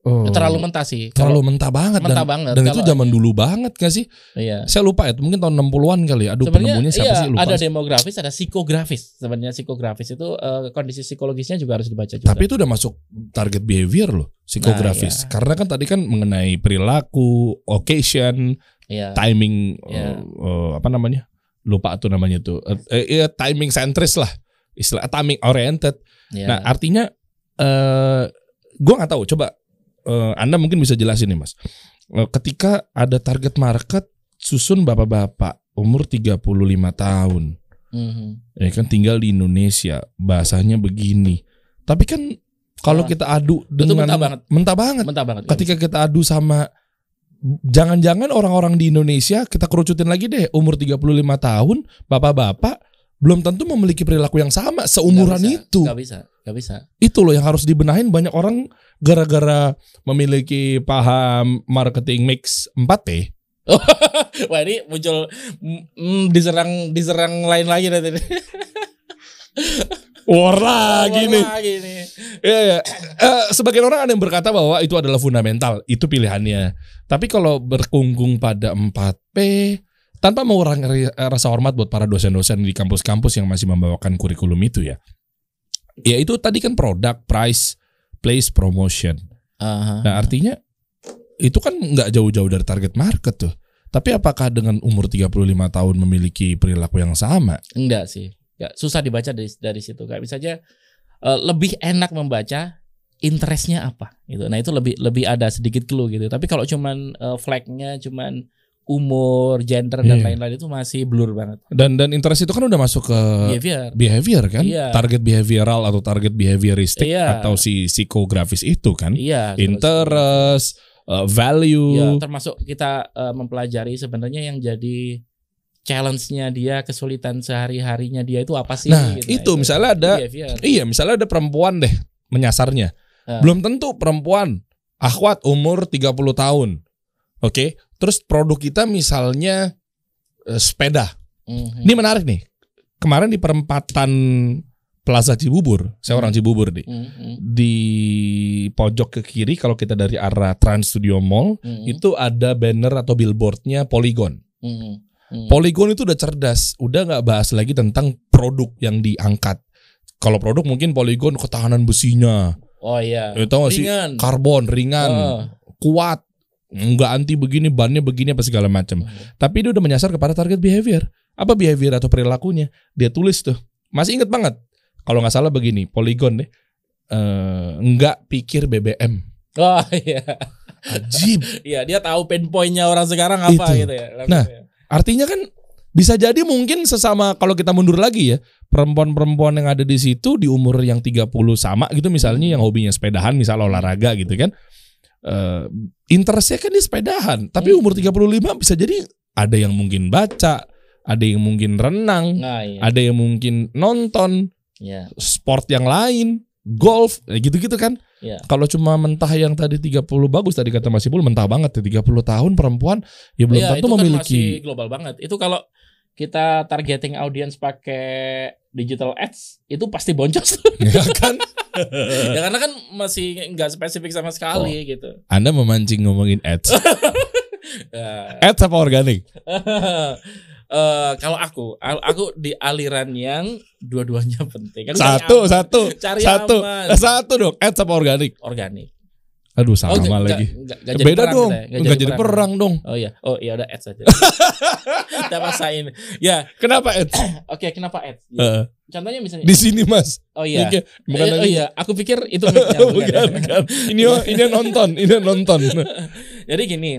oh, terlalu mentah sih. terlalu mentah banget mentah dan, banget. dan itu Kalau- zaman dulu banget gak sih? Iya. Saya lupa ya, mungkin tahun 60-an kali. ya. Aduh, Sebenarnya penemunya siapa iya, sih lupa. ada demografis, ada psikografis. Sebenarnya psikografis itu eh, kondisi psikologisnya juga harus dibaca juga. Tapi itu udah masuk target behavior loh, psikografis. Nah, iya. Karena kan tadi kan mengenai perilaku, occasion, Iya. timing Iya. eh, eh, apa namanya? Lupa tuh namanya tuh. Eh, iya, timing centris lah. Istilah timing oriented. Iya. Nah, artinya eh gua nggak tahu, coba eh, Anda mungkin bisa jelasin nih, Mas. Eh, ketika ada target market susun bapak-bapak umur 35 tahun, Mhm. ya kan tinggal di Indonesia, bahasanya begini. Tapi kan kalau Ah. kita adu dengan mentah banget. mentah banget. Mentah banget. Ketika kita adu sama jangan-jangan orang-orang di Indonesia kita kerucutin lagi deh umur 35 tahun, bapak-bapak belum tentu memiliki perilaku yang sama seumuran Nggak bisa, itu. Gak bisa, gak bisa. Itu loh yang harus dibenahin banyak orang gara-gara memiliki paham marketing mix 4T. Wah ini muncul mm, diserang diserang lain lagi nanti. War lagi nih. Lagi nih. Iya, iya. Eh, sebagian orang ada yang berkata bahwa itu adalah fundamental, itu pilihannya. Tapi kalau berkungkung pada 4P tanpa mengurangi rasa hormat buat para dosen-dosen di kampus-kampus yang masih membawakan kurikulum itu ya. Ya itu tadi kan produk, price, place, promotion. Aha. Nah, artinya itu kan nggak jauh-jauh dari target market tuh. Tapi apakah dengan umur 35 tahun memiliki perilaku yang sama? Enggak sih. Ya, susah dibaca dari dari situ. Kayak misalnya eh, lebih enak membaca interestnya apa gitu. Nah, itu lebih lebih ada sedikit clue gitu. Tapi kalau cuman eh, flagnya cuman umur, gender dan Iya. lain-lain itu masih blur banget. Dan dan interest itu kan udah masuk ke Behavior. behavior kan? Iya. Target behavioral atau target behavioristik Iya. atau si psikografis itu kan? Iya. terus- Interest, uh, Ya, value. termasuk kita eh, mempelajari sebenarnya yang jadi challenge-nya dia, kesulitan sehari-harinya dia itu apa sih? Nah, gitu. itu misalnya ada- behavior. Iya, misalnya ada perempuan deh menyasarnya. Ah. Belum tentu perempuan akhwat umur 30 tahun. Oke, terus produk kita misalnya eh, sepeda. Mhm. Ini menarik nih. Kemarin di perempatan Plaza Cibubur, saya orang Cibubur nih. Mhm. Di pojok ke kiri kalau kita dari arah Trans Studio Mall, Mhm. itu ada banner atau billboardnya Polygon. Mhm. Mhm. Polygon itu udah cerdas, udah nggak bahas lagi tentang produk yang diangkat. Kalau produk mungkin Polygon ketahanan besinya, Oh iya. Eh, tau gak sih? Ringan. karbon ringan, Oh. kuat, nggak anti begini, bannya begini apa segala macam. Hmm. Tapi dia udah menyasar kepada target behavior. Apa behavior atau perilakunya? Dia tulis tuh. Masih inget banget. Kalau nggak salah begini, Polygon deh. Eh, nggak pikir BBM. Oh iya. Ajib. Iya, dia tahu pain point-nya orang sekarang apa Itu. gitu ya. Nah, Artinya kan bisa jadi mungkin sesama kalau kita mundur lagi ya, perempuan-perempuan yang ada di situ di umur yang 30 sama gitu misalnya yang hobinya sepedahan, misal olahraga gitu kan. Eh interestnya kan di sepedahan, tapi Hmm. umur 35 bisa jadi ada yang mungkin baca, ada yang mungkin renang, nah, iya. ada yang mungkin nonton Iya. sport yang lain, golf, eh, gitu-gitu kan. Iya. Kalau cuma mentah yang tadi 30 bagus tadi kata Mas Ipul mentah banget ya 30 tahun perempuan ya belum Iya, tentu itu kan memiliki masih global banget. Itu kalau kita targeting audience pakai digital ads itu pasti boncos ya kan? ya karena kan masih nggak spesifik sama sekali gitu. Anda memancing ngomongin ads. Ya. ads apa organik? Eh, kalau aku, aku di aliran yang dua-duanya penting. Aku Satu, cari aman. satu, Cari satu, aman. Satu dong. Ads apa organik? organik. Aduh sama nggak- lagi. nggak- nggak jadi Beda perang dong. kita ya, Nggak jadi perang dong. Oh iya, oh iya udah ads aja. Kita pasain. Ya, Kenapa ads? oke kenapa ads? Ya. Eh, Contohnya misalnya, di sini mas. oh iya, bukan Eh, oh lagi. iya, aku pikir itu mic-nya, bukan bukan, bukan. Ini ini nonton, ini nonton. Jadi gini,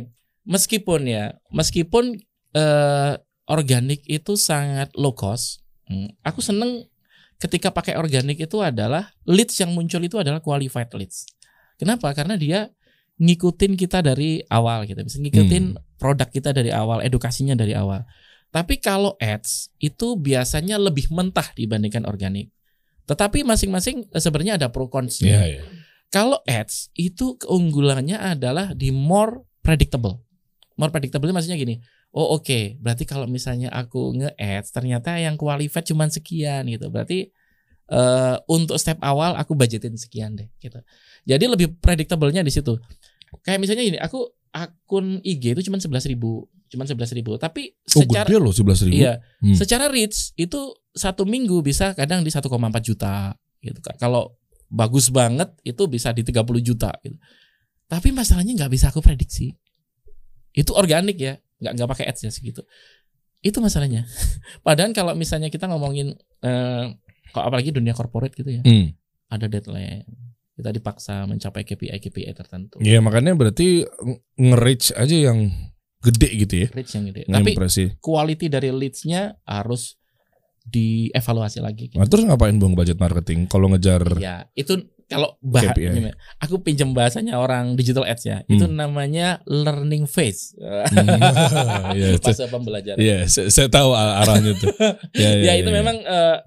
meskipun ya, meskipun eh, organik itu sangat low cost, hmm, aku seneng ketika pakai organik itu adalah leads yang muncul itu adalah qualified leads. Kenapa? Karena dia ngikutin kita dari awal gitu, bisa ngikutin produk kita dari awal, edukasinya dari awal. Tapi kalau ads itu biasanya lebih mentah dibandingkan organik. Tetapi masing-masing eh, sebenarnya ada pro cons-nya. Iya, iya. Kalau ads itu keunggulannya adalah di more predictable. more predictable maksudnya gini. Oh oke, berarti kalau misalnya aku nge-ads ternyata yang qualified cuman sekian gitu. Berarti eh untuk step awal aku budgetin sekian deh gitu. Jadi lebih predictable-nya di situ. Kayak misalnya gini, aku akun IG itu cuman 11.000 ribu, cuman 11.000 ribu. Tapi Oh secara gede loh 11 ribu. iya, Hmm. secara reach itu satu minggu bisa kadang di 1,4 juta gitu kan. Kalau bagus banget itu bisa di 30 juta gitu. Tapi masalahnya nggak bisa aku prediksi. Itu organik ya, nggak nggak pakai ads ya segitu. Itu masalahnya. Padahal kalau misalnya kita ngomongin eh, kok apalagi dunia corporate gitu ya, Hmm. ada deadline. Kita dipaksa mencapai KPI KPI tertentu. Iya makanya berarti nge- nge-reach aja yang gede gitu ya. Reach yang gede. Tapi quality dari leads-nya harus dievaluasi lagi. gitu. Nah, terus ngapain buang budget marketing kalau ngejar Ya, itu kalau bah KPI. gimana? aku pinjam bahasanya orang digital ads ya. Itu namanya learning phase. Hmm. Iya, itu- Fase pembelajaran. Iya, saya, saya tahu arahnya tuh. Ya, ya itu memang eh,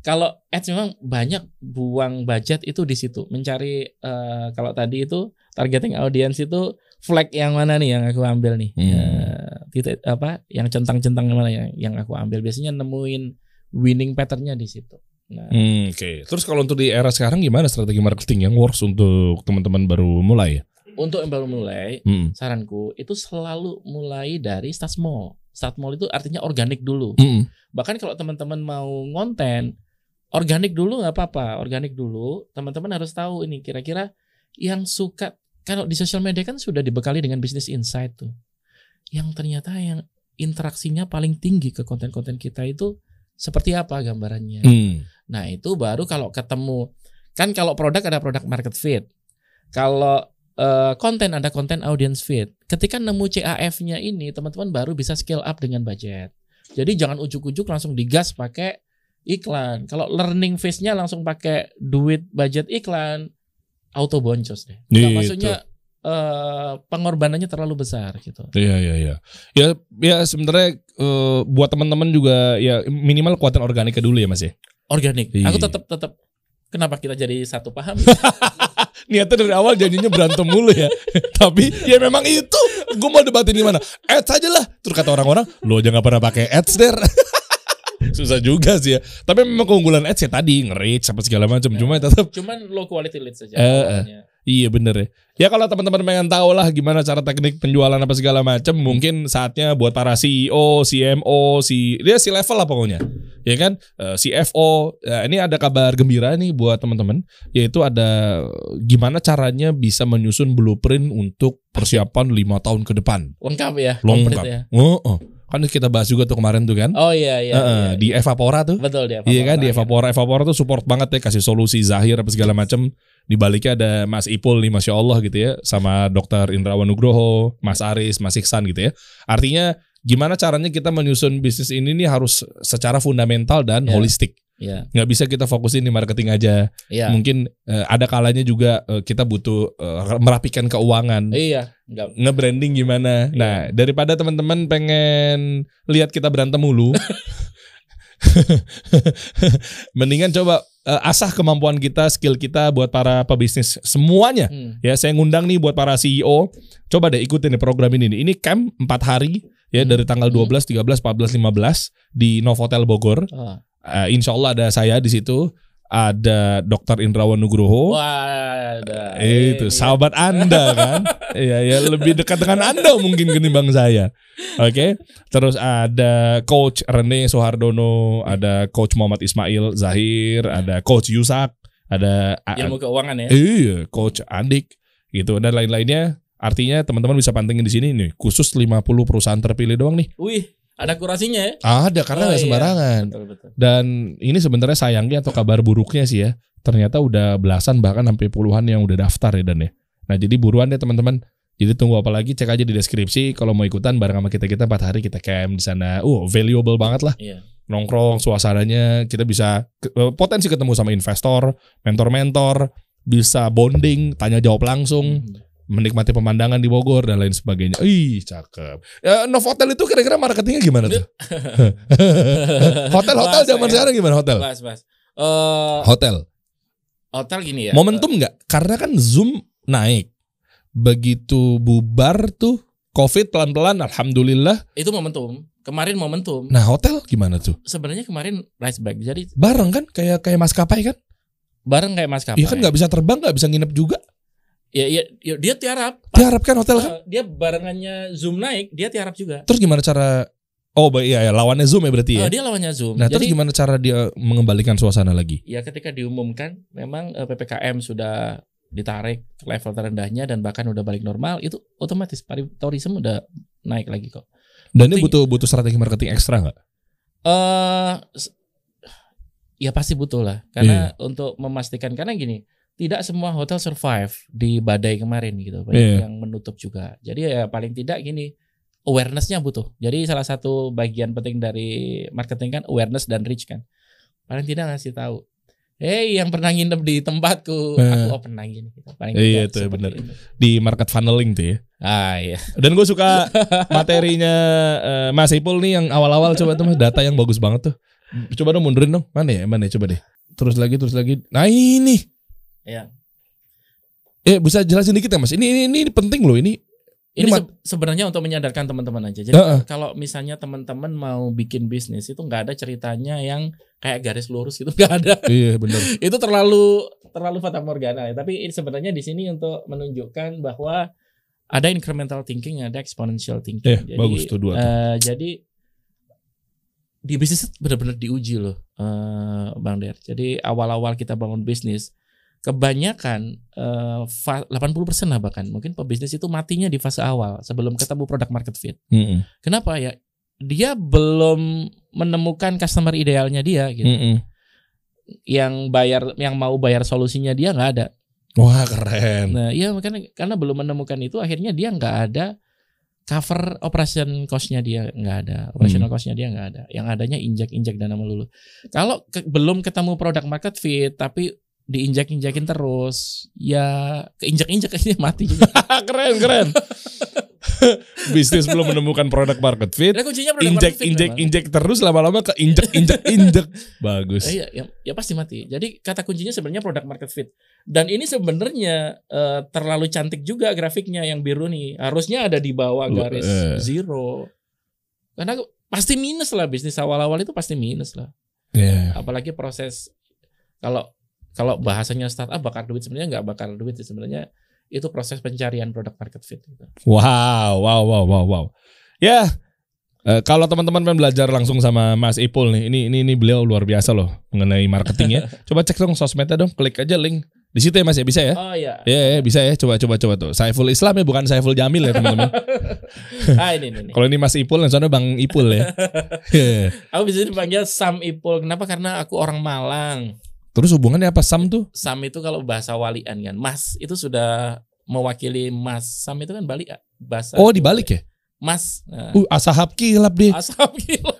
kalau ads memang banyak buang budget itu di situ. Mencari eh, kalau tadi itu targeting audience itu flag yang mana nih yang aku ambil nih? Hmm. Eh, titik apa? Yang centang-centang mana yang yang aku ambil? Biasanya nemuin winning patternnya di situ. Nah, Hmm, Oke, terus kalau untuk di era sekarang gimana strategi marketing yang works untuk teman-teman baru mulai? untuk yang baru mulai Hmm. saranku itu selalu mulai dari start small. Start small itu artinya organik dulu. Hmm. Bahkan kalau teman-teman mau ngonten, organik dulu nggak apa-apa. Organik dulu, teman-teman harus tahu ini kira-kira yang suka kalau di sosial media kan sudah dibekali dengan business insight tuh. Yang ternyata yang interaksinya paling tinggi ke konten-konten kita itu seperti apa gambarannya. Hmm. Nah, itu baru kalau ketemu kan kalau produk ada produk market fit. Kalau eh, konten ada konten audience fit. Ketika nemu CAF-nya ini, teman-teman baru bisa scale up dengan budget. Jadi jangan ujuk-ujuk langsung digas pakai iklan. Kalau learning phase-nya langsung pakai duit budget iklan, auto boncos deh. Gitu. maksudnya eh, pengorbanannya terlalu besar gitu. Iya iya iya. Ya ya sebenarnya eh, buat teman-teman juga ya minimal kuatan organiknya dulu ya Mas ya. Organik. Iya. Aku tetap tetap kenapa kita jadi satu paham? Niatnya dari awal janjinya berantem mulu ya. Tapi ya memang itu. Gue mau debatin di mana? Ads aja lah. Terus kata orang-orang, lo aja gak pernah pakai ads der. Susah juga sih ya. Tapi memang keunggulan ads ya tadi nge-reach apa segala macam. Cuma tetap Cuman low quality lead saja. Awalnya. Iya bener ya. Ya kalau teman-teman pengen tahu lah gimana cara teknik penjualan apa segala macam, mungkin saatnya buat para CEO, CMO, si dia si level lah pokoknya. Ya kan? Eh, CFO. Ya, ini ada kabar gembira nih buat teman-teman, yaitu ada gimana caranya bisa menyusun blueprint untuk persiapan lima tahun ke depan. Lengkap ya, Lengkap. ya. Oh, oh. Kan kita bahas juga tuh kemarin tuh kan. Oh iya iya. Eh, eh, iya. di Evapora tuh. Betul dia. Iya kan di Evapora Evapora tuh support banget ya kasih solusi Zahir apa segala macam. Di baliknya ada Mas Ipul nih Masya Allah gitu ya sama Dokter Indrawan Nugroho, Mas Aris, Mas Iksan gitu ya. Artinya gimana caranya kita menyusun bisnis ini nih harus secara fundamental dan Ya. holistik. Iya. Nggak bisa kita fokusin di marketing aja. Iya. Mungkin eh, ada kalanya juga eh, kita butuh eh, merapikan keuangan. Iya, enggak. Nge-branding gimana? Iya. Nah, daripada teman-teman pengen lihat kita berantem mulu, mendingan coba eh, asah kemampuan kita, skill kita buat para pebisnis semuanya. Hmm. Ya, saya ngundang nih buat para CEO, coba deh ikutin nih program ini. Ini camp 4 hari ya Hmm. dari tanggal 12, 13, 14, 15 di Novotel Bogor. Oh. Eh, insya Allah ada saya di situ, ada Dr. Indrawan Nugroho. Wah, ada. Itu sahabat Anda kan? Iya ya lebih dekat dengan Anda mungkin ketimbang saya. Oke. Terus ada coach Rene Soehardono, ada coach Muhammad Ismail Zahir, ada coach Yusak, ada ilmu keuangan ya. iya, coach Andik gitu dan lain-lainnya. Artinya teman-teman bisa pantengin di sini nih, khusus 50 perusahaan terpilih doang nih. Wih, ada kurasinya ya. Ada karena Oh, nggak iya. sembarangan. Betul betul. Dan ini sebenarnya sayangnya atau kabar buruknya sih ya. Ternyata udah belasan bahkan sampai puluhan yang udah daftar ya Dan ya. Nah jadi buruan deh teman-teman. Jadi tunggu apa lagi cek aja di deskripsi kalau mau ikutan bareng sama kita kita empat hari kita camp di sana. Uh valuable banget lah Iya. nongkrong suasananya kita bisa eh, potensi ketemu sama investor, mentor-mentor, bisa bonding, tanya jawab langsung, Hmm. Menikmati pemandangan di Bogor dan lain sebagainya. Ih cakep. Ya, Novotel itu kira-kira marketingnya gimana tuh? Hotel-hotel zaman ya. sekarang gimana hotel? Bahas, bahas. Eh, Hotel. hotel gini ya. Momentum nggak? Karena kan Zoom naik. Begitu bubar tuh Covid pelan-pelan, alhamdulillah. Itu momentum. Kemarin momentum. Nah hotel gimana tuh? Sebenarnya kemarin rise back. Jadi Bareng kan, kayak kayak maskapai kan? bareng kayak maskapai. Iya kan nggak bisa terbang, nggak bisa nginep juga. Ya, ya, ya, dia tiarap. Tiarap kan hotel kan? Eh, dia barengannya Zoom naik, dia tiarap juga. Terus gimana cara? Oh iya ya lawannya zoom ya berarti ya. Eh, dia lawannya Zoom. Nah terus Jadi gimana cara dia mengembalikan suasana lagi? ya ketika diumumkan memang eh, PPKM sudah ditarik ke level terendahnya dan bahkan udah balik normal, itu otomatis tourism udah naik lagi kok. Dan ini butuh butuh strategi marketing ekstra nggak? eh s- ya pasti butuh lah karena untuk memastikan karena gini tidak semua hotel survive di badai kemarin gitu banyak Iya. yang menutup juga jadi ya paling tidak gini awarenessnya butuh jadi salah satu bagian penting dari marketing kan awareness dan reach kan paling tidak ngasih tahu Hey, yang pernah nginep di tempatku, Eh. aku oh pernah gini. gitu. Paling Iya, itu seperti benar. Di market funneling tuh ya. Ah iya. Dan gue suka materinya eh, Mas Ipul nih yang awal-awal coba tuh Mas data yang bagus banget tuh. Coba dong mundurin dong. Mana ya? Mana ya? Coba deh. Terus lagi, terus lagi. Nah ini. Iya. Eh bisa jelasin dikit ya Mas. Ini ini, ini penting loh ini. Ini Ini se- sebenarnya untuk menyadarkan teman-teman aja. Jadi Heeh. kalau misalnya teman-teman mau bikin bisnis itu nggak ada ceritanya yang kayak garis lurus gitu nggak ada. Iya bener. itu terlalu terlalu fata morgana. ya. Tapi ini sebenarnya di sini untuk menunjukkan bahwa ada incremental thinking, ada exponential thinking. Eh, bagus tuh dua tuh. eh, jadi di bisnis benar-benar diuji loh, eh, Bang Der. Jadi awal-awal kita bangun bisnis, kebanyakan eh, fa- 80% lah bahkan mungkin pebisnis itu matinya di fase awal sebelum ketemu product market fit. Mm-mm. Kenapa ya? Dia belum menemukan customer idealnya dia gitu. Mm-mm. Yang bayar yang mau bayar solusinya dia nggak ada. Wah keren. Nah, iya makanya karena belum menemukan itu akhirnya dia nggak ada cover operation cost-nya dia nggak ada, operational cost-nya dia nggak ada. Yang adanya injek-injek dana melulu. Kalau ke- belum ketemu product market fit tapi diinjak-injakin terus, ya keinjak-injak akhirnya mati juga. keren keren. Bisnis belum menemukan produk market fit. Nah, product Injek market fit injek memang. injek terus lama-lama ke injek injek injek. Bagus. Iya, ya, ya pasti mati. Jadi kata kuncinya sebenarnya product market fit. Dan ini sebenarnya eh, terlalu cantik juga grafiknya yang biru nih. Harusnya ada di bawah garis Eh. zero. Karena pasti minus lah bisnis awal-awal itu pasti minus lah. Iya. Apalagi proses kalau kalau bahasanya startup bakar duit sebenarnya nggak bakar duit sih sebenarnya itu proses pencarian product market fit gitu. Wow, wow, wow, wow, wow. Ya, eh, kalau teman-teman pengen belajar langsung sama Mas Ipul nih, ini ini ini beliau luar biasa loh mengenai marketing ya. Coba cek dong sosmednya dong, klik aja link di situ ya Mas ya bisa ya. Oh iya. Ya, ya, bisa ya. Coba coba coba tuh. Saiful Islam ya bukan Saiful Jamil ya teman-teman. ah ini ini. ini. Kalau ini Mas Ipul, yang sana Bang Ipul ya. Iya. Aku bisa dipanggil Sam Ipul. Kenapa? Karena aku orang Malang. Terus hubungannya apa Sam tuh? Sam itu kalau bahasa walian kan, Mas itu sudah mewakili Mas. Sam itu kan Bali bahasa. Oh dibalik ya? Mas. Nah, Uh, asahab kilap deh. Asam gila.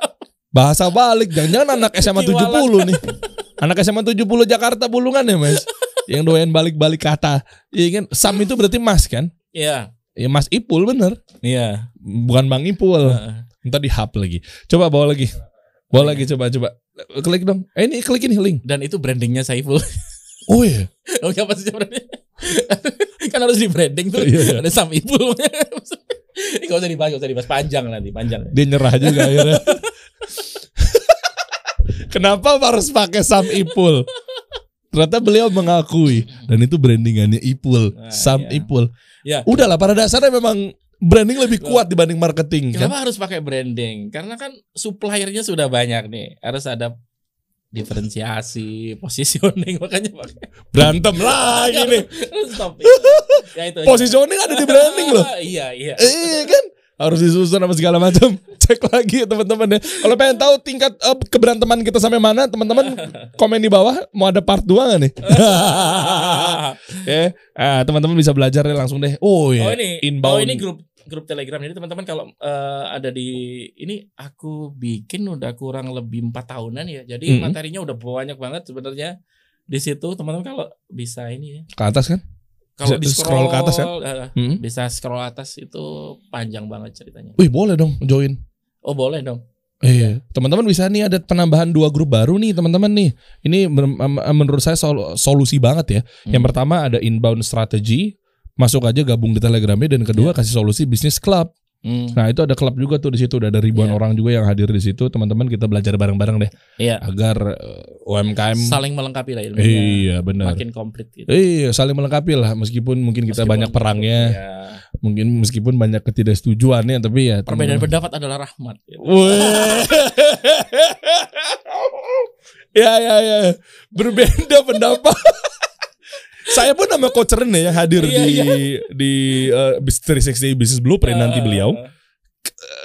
Bahasa balik. Jangan-jangan anak SMA Kiwalan. 70 nih. Anak SMA 70 Jakarta Bulungan ya Mas. Yang doyan balik-balik kata. Iya kan? Sam itu berarti Mas kan? Iya. Ya Mas Ipul bener. Iya. Bukan Bang Ipul. Heeh. Ntar di hub lagi. Coba bawa lagi. Bawa lagi coba coba. Klik dong. Eh ini klik ini link. Dan itu brandingnya Saiful. Oh iya. Oke apa sih brandingnya? kan harus di branding tuh. Iya, iya. Ada Sam Ipul. Ini gak usah dibahas, gak usah dibahas panjang nanti, panjang. Dia nyerah juga akhirnya. Kenapa harus pakai Sam Ipul? Ternyata beliau mengakui dan itu brandingannya Ipul, Nah, Sam iya. Ipul. Ya. Udahlah pada dasarnya memang branding lebih kuat dibanding marketing kan. Kenapa harus pakai branding? Karena kan suppliernya sudah banyak nih. Harus ada diferensiasi, positioning makanya pakai. Berantem lagi nih. Stop. ya itu. Positioning ada di branding loh. Iya, iya. Eh kan harus disusun sama segala macam. Cek lagi ya teman-teman ya. Kalau pengen tahu tingkat eh, keberanteman kita sampai mana, teman-teman komen di bawah mau ada part 2 gak nih? ya, ah, teman-teman bisa belajar ya langsung deh. Oh ya, Oh ini, inbound. oh ini grup grup Telegram. Jadi teman-teman kalau eh, ada di ini aku bikin udah kurang lebih empat tahunan ya. Jadi Mm-mm. materinya udah banyak banget sebenarnya di situ teman-teman kalau bisa ini ya. ke atas kan? Kalau Bisa di scroll scroll ke atas ya? eh, Hmm. bisa scroll atas itu panjang banget ceritanya. Wih, boleh dong join. Oh boleh dong. Iya, teman-teman bisa nih ada penambahan dua grup baru nih teman-teman nih. Ini menurut saya sol- solusi banget ya. Yang Hmm. pertama ada inbound strategy, masuk aja gabung di Telegramnya dan kedua Iya. kasih solusi bisnis club. Hmm, Nah itu ada klub juga tuh di situ, udah ada ribuan Iya. orang juga yang hadir di situ. Teman-teman kita belajar bareng-bareng deh Iya. agar eh, UMKM. Saling melengkapi lah ilmunya. Iya benar. Makin komplit gitu. Iya saling melengkapi lah meskipun mungkin kita Meskipun- banyak perangnya, Iya. mungkin meskipun banyak ketidaksetujuannya, tapi ya Perbedaan pendapat adalah rahmat. gitu. Ya ya ya berbeda pendapat. Saya pun sama Coach Rene ya hadir Iya, di iya. di uh, 360 Business Blueprint nanti beliau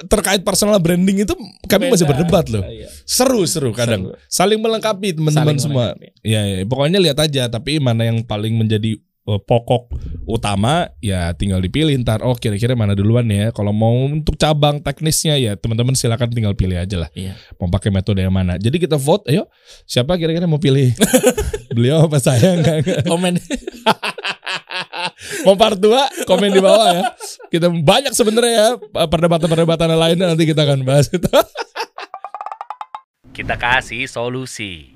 terkait personal branding itu kami masih Beda. berdebat loh. Iya. Seru seru kadang. Seru. Saling melengkapi teman-teman semua. melengkapi. Ya, ya, pokoknya lihat aja tapi mana yang paling menjadi uh, pokok utama ya tinggal dipilih ntar. Oh kira-kira mana duluan ya? Kalau mau untuk cabang teknisnya ya teman-teman silakan tinggal pilih aja lah. Iya. mau pakai metode yang mana. Jadi kita vote ayo. Siapa kira-kira mau pilih? Beliau apa saya? Enggak, enggak. Komen. mau part 2 komen di bawah ya. Kita banyak sebenarnya ya perdebatan-perdebatan lainnya nanti kita akan bahas itu. Kita kasih solusi.